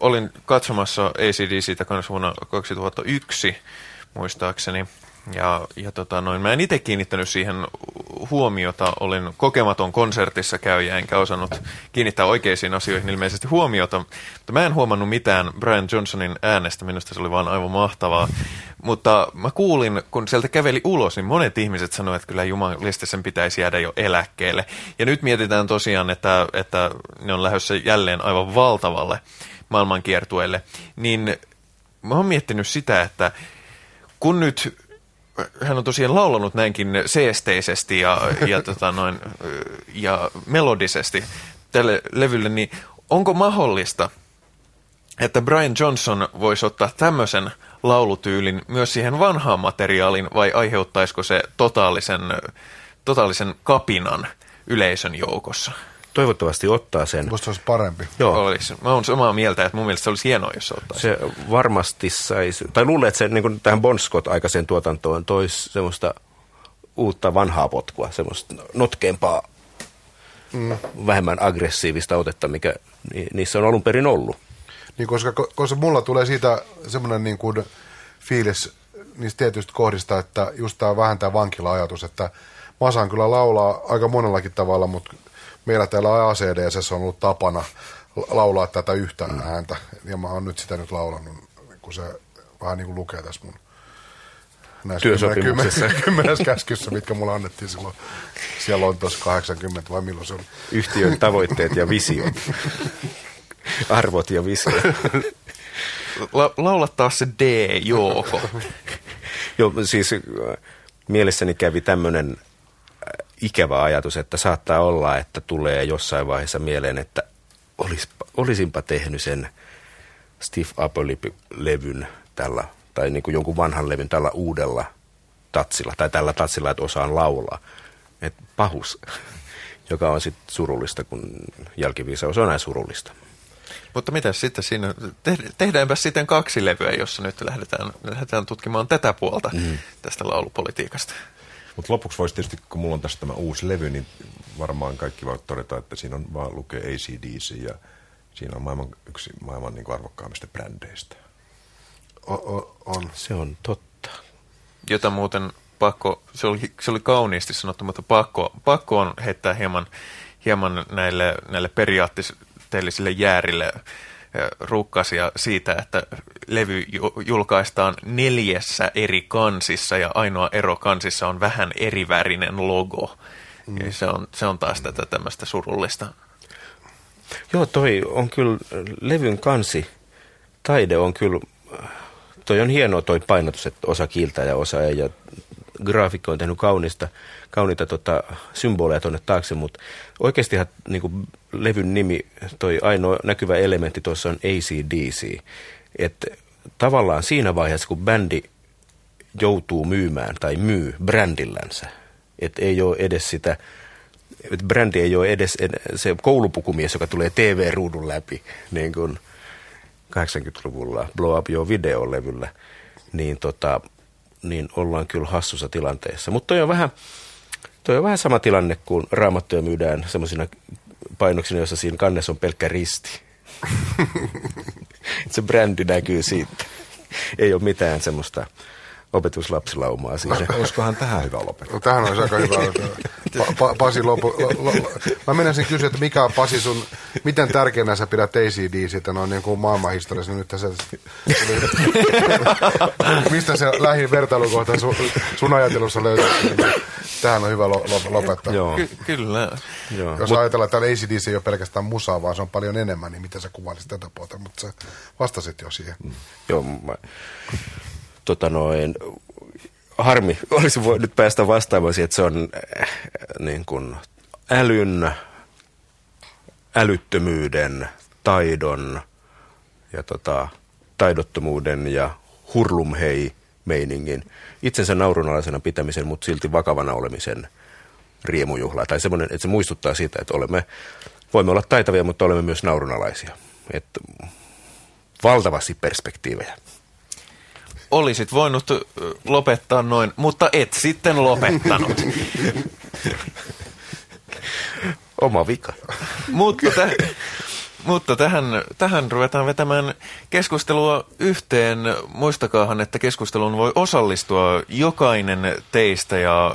olin katsomassa ACDCtä kanssa vuonna 2001, muistaakseni, ja, ja tota noin, mä en itse kiinnittänyt siihen huomiota, olin kokematon konsertissa käyjä, enkä osannut kiinnittää oikeisiin asioihin ilmeisesti huomiota, mutta mä en huomannut mitään Brian Johnsonin äänestä, minusta se oli vaan aivan mahtavaa. Mutta mä kuulin, kun sieltä käveli ulos, niin monet ihmiset sanoivat, että kyllä jumalista sen pitäisi jäädä jo eläkkeelle. Ja nyt mietitään tosiaan, että, että ne on lähdössä jälleen aivan valtavalle maailmankiertueelle, niin mä oon miettinyt sitä, että kun nyt hän on tosiaan laulanut näinkin seesteisesti ja, ja, tota noin, ja melodisesti tälle levylle, niin onko mahdollista, että Brian Johnson voisi ottaa tämmöisen laulutyylin myös siihen vanhaan materiaaliin, vai aiheuttaisiko se totaalisen, totaalisen kapinan yleisön joukossa? Toivottavasti ottaa sen. Musta olisi parempi. Joo. Olisi. Mä oon samaa mieltä, että mun mielestä se olisi hienoa, jos se ottaisi. Se varmasti saisi, tai luulen, että se niin kuin tähän Bon Scott-aikaiseen tuotantoon toisi semmoista uutta vanhaa potkua, semmoista notkeampaa, mm. vähemmän aggressiivista otetta, mikä niissä on alun perin ollut. Niin, koska, koska mulla tulee siitä semmoinen niin kuin fiilis niistä tietystä kohdista, että just tämä vähän tämä vankila-ajatus, että mä osaan kyllä laulaa aika monellakin tavalla, mutta meillä täällä ACDS on ollut tapana laulaa tätä yhtä mm. ääntä, ja mä oon nyt sitä nyt laulanut, kun se vähän niin kuin lukee tässä mun näissä kymmenessä, kymmenessä käskyssä, mitkä mulle annettiin silloin siellä on tuossa 80 vai milloin se oli. Yhtiön tavoitteet ja visio. Arvot ja visio. La- laula taas se D-jooko. Joo, siis äh, mielessäni kävi tämmöinen ikävä ajatus, että saattaa olla, että tulee jossain vaiheessa mieleen, että olis, olisinpa tehnyt sen Steve Appleby-levyn tällä, tai niin kuin jonkun vanhan levyn tällä uudella tatsilla, tai tällä tatsilla, että osaan laulaa. Et pahus, joka on sitten surullista, kun jälkiviisaus on näin surullista. Mutta mitä sitten siinä, tehdäänpä sitten kaksi levyä, jossa nyt lähdetään, lähdetään tutkimaan tätä puolta mm. tästä laulupolitiikasta. Mutta lopuksi voisi tietysti, kun mulla on tässä tämä uusi levy, niin varmaan kaikki voivat todeta, että siinä on vaan lukee ACDC ja siinä on maailman, yksi maailman niin arvokkaimmista brändeistä. O, o, on. Se on totta. Jota muuten pakko, se oli, se oli kauniisti sanottu, mutta pakko, pakko on heittää hieman, hieman näille, näille periaatteellisille jäärille rukkasia siitä, että levy julkaistaan neljässä eri kansissa ja ainoa ero kansissa on vähän erivärinen logo. Mm. se, on, se on taas tätä tämmöistä surullista. Joo, toi on kyllä levyn kansi. Taide on kyllä, toi on hienoa toi painotus, että osa kiiltää ja osa ei. Ja graafikko on tehnyt kaunista, kauniita tota, symboleja tuonne taakse, mutta oikeastihan niin kuin levyn nimi, toi ainoa näkyvä elementti tuossa on ACDC. Että tavallaan siinä vaiheessa, kun bändi joutuu myymään tai myy brändillänsä, että ei ole edes sitä, että brändi ei ole edes se koulupukumies, joka tulee TV-ruudun läpi, niin kuin 80-luvulla Blow Up Your Video-levyllä, niin, tota, niin ollaan kyllä hassussa tilanteessa. Mutta toi on vähän, toi on vähän sama tilanne, kun raamattuja myydään semmoisina painoksina, jossa siinä kannessa on pelkkä risti. se brändi näkyy siitä. Ei ole mitään semmoista opetuslapsilaumaa siinä. Olisikohan tähän hyvä lopettaa? No, tähän olisi aika hyvä. Pa, pa, Pasi lopu, lo, lo, mä menisin kysyä, että mikä on Pasi sun, miten tärkeänä sä pidät ACDCtä noin niin kuin maailmanhistoriassa, nyt tässä, mistä se lähin vertailukohta sun, sun ajatelussa löytyy? Tähän on hyvä lo, lo, lopettaa. Joo. Ky- kyllä. Joo. Jos Mut, ajatellaan, että ACDC ei ole pelkästään musaa, vaan se on paljon enemmän, niin miten sä kuvailisit tätä puolta, mutta sä vastasit jo siihen. Joo, mä, tota noin, harmi, olisi voinut päästä vastaamaan siihen, että se on äh, niin kuin älyn, älyttömyyden, taidon ja tota, taidottomuuden ja hurlumhei meiningin, itsensä naurunalaisena pitämisen, mutta silti vakavana olemisen riemujuhla. Tai semmoinen, että se muistuttaa siitä, että olemme, voimme olla taitavia, mutta olemme myös naurunalaisia. Että valtavasti perspektiivejä olisit voinut lopettaa noin, mutta et sitten lopettanut. Oma vika. mutta, täh, mutta tähän, tähän ruvetaan vetämään keskustelua yhteen. Muistakaahan, että keskusteluun voi osallistua jokainen teistä ja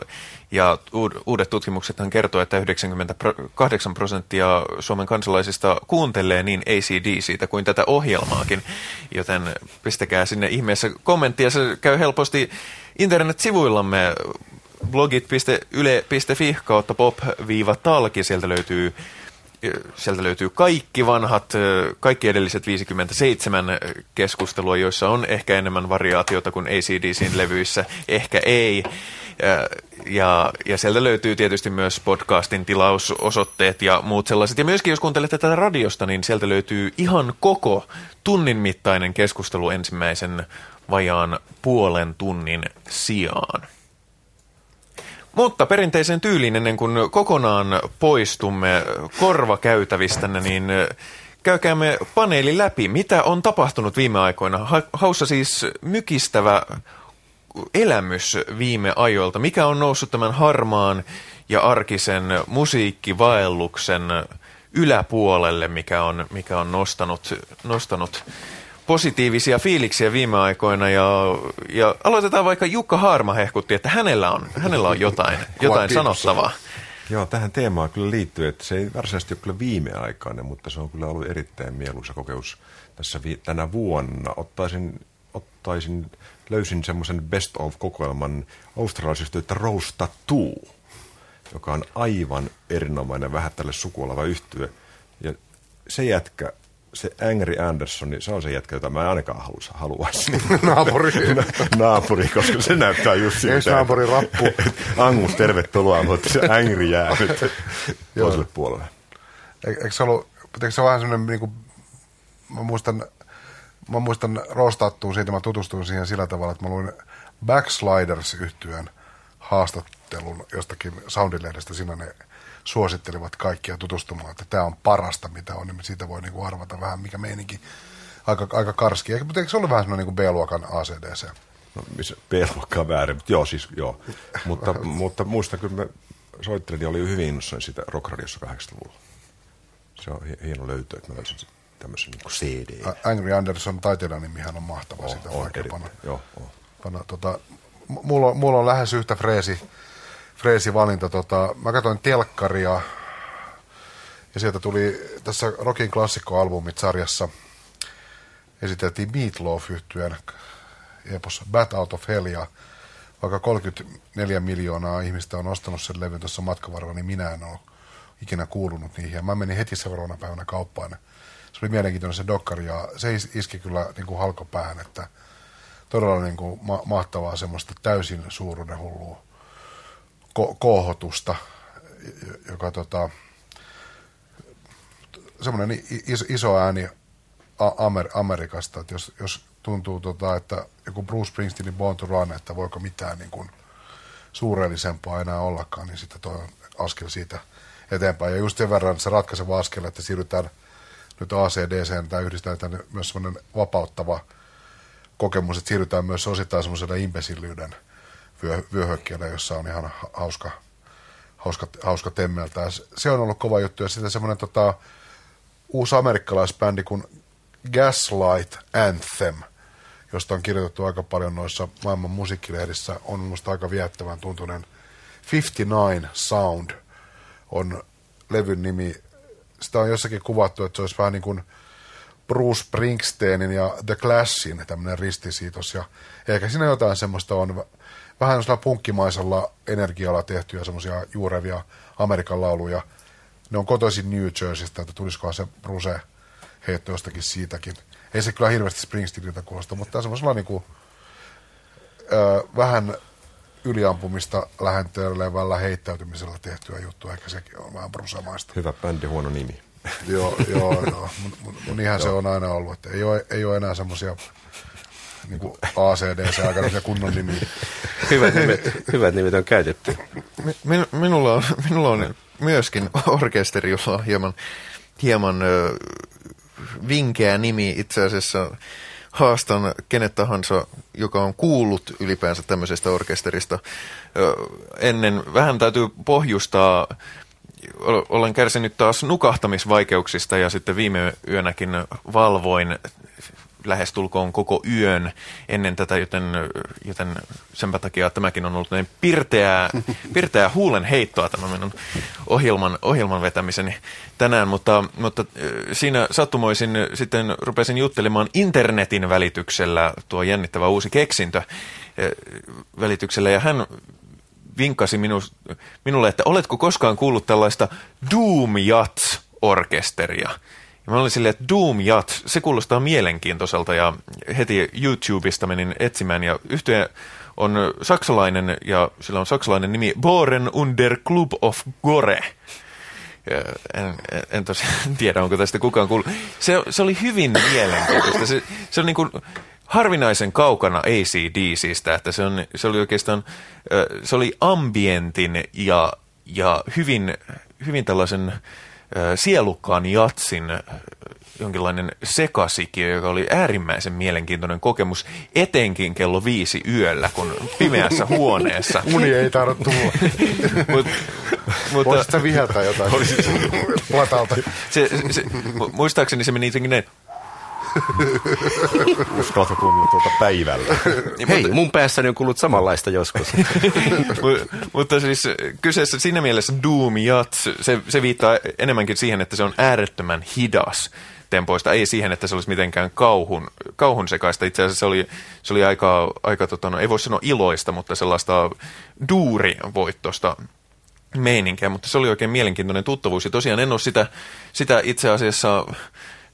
ja uudet tutkimuksethan kertoo, että 98 prosenttia Suomen kansalaisista kuuntelee niin ACD siitä kuin tätä ohjelmaakin. Joten pistäkää sinne ihmeessä kommenttia. Se käy helposti internet-sivuillamme blogit.yle.fi kautta pop-talki. Sieltä löytyy sieltä löytyy kaikki vanhat, kaikki edelliset 57 keskustelua, joissa on ehkä enemmän variaatiota kuin ACDCin levyissä, ehkä ei. Ja, ja sieltä löytyy tietysti myös podcastin tilausosoitteet ja muut sellaiset. Ja myöskin jos kuuntelette tätä radiosta, niin sieltä löytyy ihan koko tunnin mittainen keskustelu ensimmäisen vajaan puolen tunnin sijaan. Mutta perinteisen tyyliin ennen kuin kokonaan poistumme korvakäytävistänne, niin käykäämme paneeli läpi. Mitä on tapahtunut viime aikoina? Haussa siis mykistävä elämys viime ajoilta. Mikä on noussut tämän harmaan ja arkisen musiikkivaelluksen yläpuolelle, mikä on, mikä on nostanut, nostanut positiivisia fiiliksiä viime aikoina ja, ja aloitetaan vaikka Jukka Haarma hehkutti, että hänellä on, hänellä on jotain, jotain sanottavaa. Joo, tähän teemaan kyllä liittyy, että se ei varsinaisesti ole kyllä viimeaikainen, mutta se on kyllä ollut erittäin mieluisa kokeus tässä vi- tänä vuonna. Ottaisin, ottaisin löysin semmoisen best of-kokoelman australaisesta, että Rose Tattoo, joka on aivan erinomainen vähän tälle sukuolava yhtyö. Ja se jätkä se Angry Anderson, niin se on se jätkä, jota mä ainakaan halus, haluaisin. naapuri. naapuri, koska se näyttää just siltä. Ees naapuri rappu. Angus, tervetuloa, mutta se Angry jää nyt toiselle puolelle. Eikö se ollut, eikö se vähän semmoinen, niin kuin, mä muistan, mä muistan rostattuun siitä, mä tutustuin siihen sillä tavalla, että mä luin backsliders yhtyön haastattelun jostakin Soundilehdestä, siinä ne suosittelivat kaikkia tutustumaan, että tämä on parasta, mitä on, niin siitä voi niinku arvata vähän, mikä meininki aika, aika karski. Mutta eikö se ole vähän semmoinen niin B-luokan ACDC? No, missä B-luokkaa väärin, mutta joo, siis joo. mutta, mutta muista kyllä me soittelin ja oli hyvin innossani siitä Rock Radiossa 80-luvulla. Se on hieno löytö, että mä löysin tämmöisen niin CD. Angry Anderson taiteilijan nimihän on mahtava oh, sitä on, eri, panna. Joo, oh. panna, tota, mulla, on, mulla on lähes yhtä freesi, freesi valinta. Tota, mä katsoin telkkaria ja sieltä tuli tässä Rockin klassikkoalbumit sarjassa esiteltiin Meatloaf yhtyeen epossa Bat Out of Hell ja vaikka 34 miljoonaa ihmistä on ostanut sen levyn tuossa matkavaralla, niin minä en ole ikinä kuulunut niihin. Ja mä menin heti seuraavana päivänä kauppaan. Se oli mielenkiintoinen se dokkari ja se iski kyllä niin kuin halkopäähän, että todella niin kuin ma- mahtavaa semmoista täysin suuruuden hullua ko- kohotusta, joka tota, semmoinen iso, iso ääni Amer- Amerikasta, että jos, jos tuntuu, tota, että joku Bruce Springsteenin Born to Run, että voiko mitään niin kuin suurellisempaa enää ollakaan, niin sitten toi on askel siitä eteenpäin. Ja just sen verran se ratkaiseva askel, että siirrytään nyt ACDC, tai yhdistetään myös semmoinen vapauttava kokemus, että siirrytään myös osittain semmoiselle imbesillyyden vyö, vyöhykkeelle, jossa on ihan hauska, hauska, hauska temmeltä. Se on ollut kova juttu. Ja sitten semmoinen tota, uusi amerikkalaisbändi kuin Gaslight Anthem, josta on kirjoitettu aika paljon noissa maailman musiikkilehdissä, on minusta aika viettävän tuntunen 59 Sound on levyn nimi. Sitä on jossakin kuvattu, että se olisi vähän niin kuin Bruce Springsteenin ja The Clashin tämmöinen ristisiitos. Ja ehkä siinä jotain semmoista on vähän sellaisella punkkimaisella energialla tehtyjä semmoisia juurevia Amerikan lauluja. Ne on kotoisin New Jerseystä, että tulisikohan se Bruce heitto jostakin siitäkin. Ei se kyllä hirveästi Springsteeniltä kuulosta, mutta tämä on semmoisella niin kuin, ö, vähän yliampumista lähentelevällä heittäytymisellä tehtyä juttua. Ehkä sekin on vähän brusamaista. Hyvä bändi, huono nimi. joo, joo, joo. Mutta niinhän se on aina ollut. Että ei, ole, ei ole enää semmoisia niin kuin ACDC-aikaisia kunnon nimiä. hyvät, nimet, hyvät nimet on käytetty. Min, minulla, on, minulla on myöskin orkesteri, jolla on hieman, hieman ö, vinkeä nimi itse asiassa haastan kenet tahansa, joka on kuullut ylipäänsä tämmöisestä orkesterista. Ennen vähän täytyy pohjustaa, olen kärsinyt taas nukahtamisvaikeuksista ja sitten viime yönäkin valvoin lähestulkoon koko yön ennen tätä, joten, joten sen takia tämäkin on ollut näin pirteää, pirteää huulen heittoa tämä minun ohjelman, ohjelman vetämiseni tänään, mutta, mutta siinä sattumoisin sitten rupesin juttelemaan internetin välityksellä tuo jännittävä uusi keksintö välityksellä ja hän vinkkasi minu, minulle, että oletko koskaan kuullut tällaista Doom Yachts-orkesteria? Mä olin silleen, että Doom Yacht, se kuulostaa mielenkiintoiselta ja heti YouTubesta menin etsimään ja yhtyeen on saksalainen ja sillä on saksalainen nimi Boren under Club of Gore. En, en, en tosiaan tiedä, onko tästä kukaan kuullut. Se, se oli hyvin mielenkiintoista. Se, se on niin kuin harvinaisen kaukana ACDCistä, että se, on, se oli oikeastaan, se oli ambientin ja, ja hyvin, hyvin tällaisen sielukkaan jatsin jonkinlainen sekasikiö, joka oli äärimmäisen mielenkiintoinen kokemus, etenkin kello viisi yöllä, kun pimeässä huoneessa. Uni ei tarvitse tulla. Mut, mutta, Voisitko viheltää jotain latalta? Se, se, muistaakseni se meni jotenkin näin. Uskallatko kuunnella tuota päivällä? Hei, mun päässäni on kuullut samanlaista joskus. Mutta siis kyseessä siinä mielessä Doom Yachts, se, se viittaa enemmänkin siihen, että se on äärettömän hidas tempoista, ei siihen, että se olisi mitenkään kauhun, kauhun sekaista. Itse asiassa se oli, se oli aika, aika tota, no, ei voi sanoa iloista, mutta sellaista duurivoittosta meininkiä, mutta se oli oikein mielenkiintoinen tuttavuus. Ja tosiaan en ole sitä, sitä itse asiassa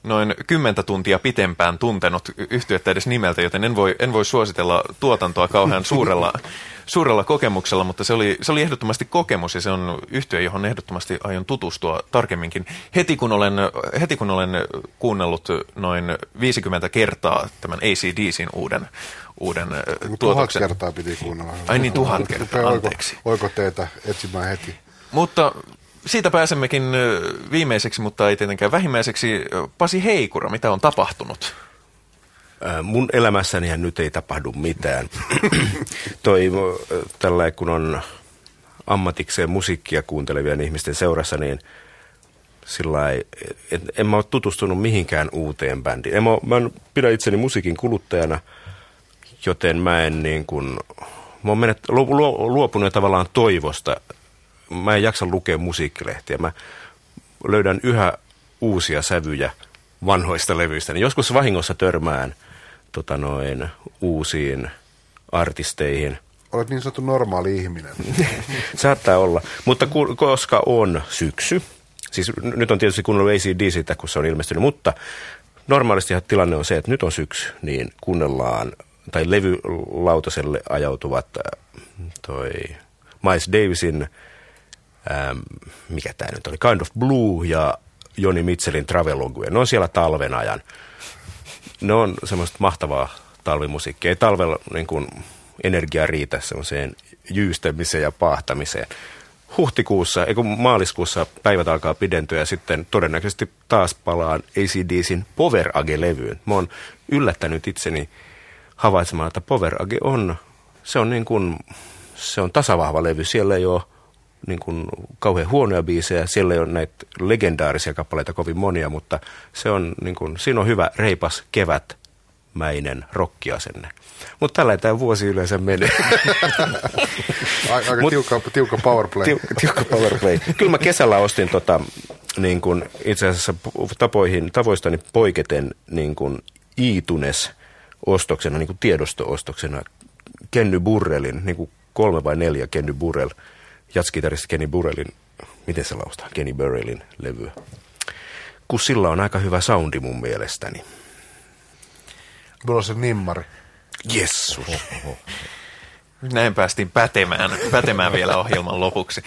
noin kymmentä tuntia pitempään tuntenut yhtiötä edes nimeltä, joten en voi, en voi suositella tuotantoa kauhean suurella, suurella kokemuksella, mutta se oli, se oli ehdottomasti kokemus ja se on yhtiö, johon ehdottomasti aion tutustua tarkemminkin. Heti kun olen, heti kun olen kuunnellut noin 50 kertaa tämän ACDCin uuden, uuden tuotoksen. Tuhat kertaa piti kuunnella. Ai niin, tuhat kertaa, anteeksi. Oiko, oiko teitä etsimään heti? Mutta siitä pääsemmekin viimeiseksi, mutta ei tietenkään vähimmäiseksi. Pasi Heikura, mitä on tapahtunut? Mun elämässäni nyt ei tapahdu mitään. Toi tällä kun on ammatikseen musiikkia kuuntelevien ihmisten seurassa, niin sillä en mä ole tutustunut mihinkään uuteen bändiin. En mä, mä pidän itseni musiikin kuluttajana, joten mä en niin kuin, mä oon menet, luopunut tavallaan toivosta mä en jaksa lukea musiikkilehtiä. Mä löydän yhä uusia sävyjä vanhoista levyistä, niin joskus vahingossa törmään tota noin, uusiin artisteihin. Olet niin sanottu normaali ihminen. Saattaa olla, mutta ku, koska on syksy, siis nyt on tietysti kuunnellut ACDC, kun se on ilmestynyt, mutta normaalisti tilanne on se, että nyt on syksy, niin kuunnellaan, tai levylautaselle ajautuvat äh, toi Miles Davisin, ähm, mikä tämä nyt oli, Kind of Blue ja Joni Mitchellin Travelogue. Ne on siellä talven ajan. Ne on semmoista mahtavaa talvimusiikkia. Ei talvella niin kuin, energia riitä semmoiseen jyystämiseen ja pahtamiseen. Huhtikuussa, ei kun maaliskuussa päivät alkaa pidentyä ja sitten todennäköisesti taas palaan ACDCin Power Age-levyyn. Mä oon yllättänyt itseni havaitsemaan, että Power Age on, se on niin kuin, se on tasavahva levy. Siellä ei ole niin kuin kauhean huonoja biisejä, siellä ei ole näitä legendaarisia kappaleita kovin monia, mutta se on, niin kuin, siinä on hyvä reipas kevät mäinen rokkiasenne. Mutta tällä tämä vuosi yleensä menee. Aika Mut, tiukka, tiukka powerplay. Tiukka, tiukka powerplay. Kyllä mä kesällä ostin tota, niin kun itse asiassa tapoihin, tavoistani poiketen niin kun iitunes ostoksena, niin kuin tiedosto-ostoksena Kenny Burrellin, niin kuin kolme vai neljä Kenny Burrell, jatskitarista Kenny Burrellin, miten se laustaa, Kenny Burrellin levyä. Kun sillä on aika hyvä soundi mun mielestäni. Mulla on se nimmari. Jessus. Näin päästiin pätemään, pätemään vielä ohjelman lopuksi.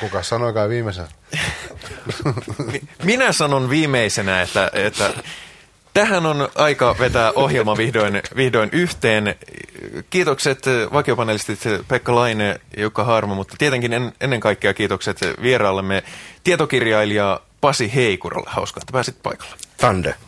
Kuka sanoikaan viimeisen? Minä sanon viimeisenä, että, että tähän on aika vetää ohjelma vihdoin, vihdoin yhteen. Kiitokset vakiopanelistit Pekka Laine Jukka Harmo, mutta tietenkin en, ennen kaikkea kiitokset vieraallemme tietokirjailija Pasi Heikuralle. Hauska, että pääsit paikalle. Tande.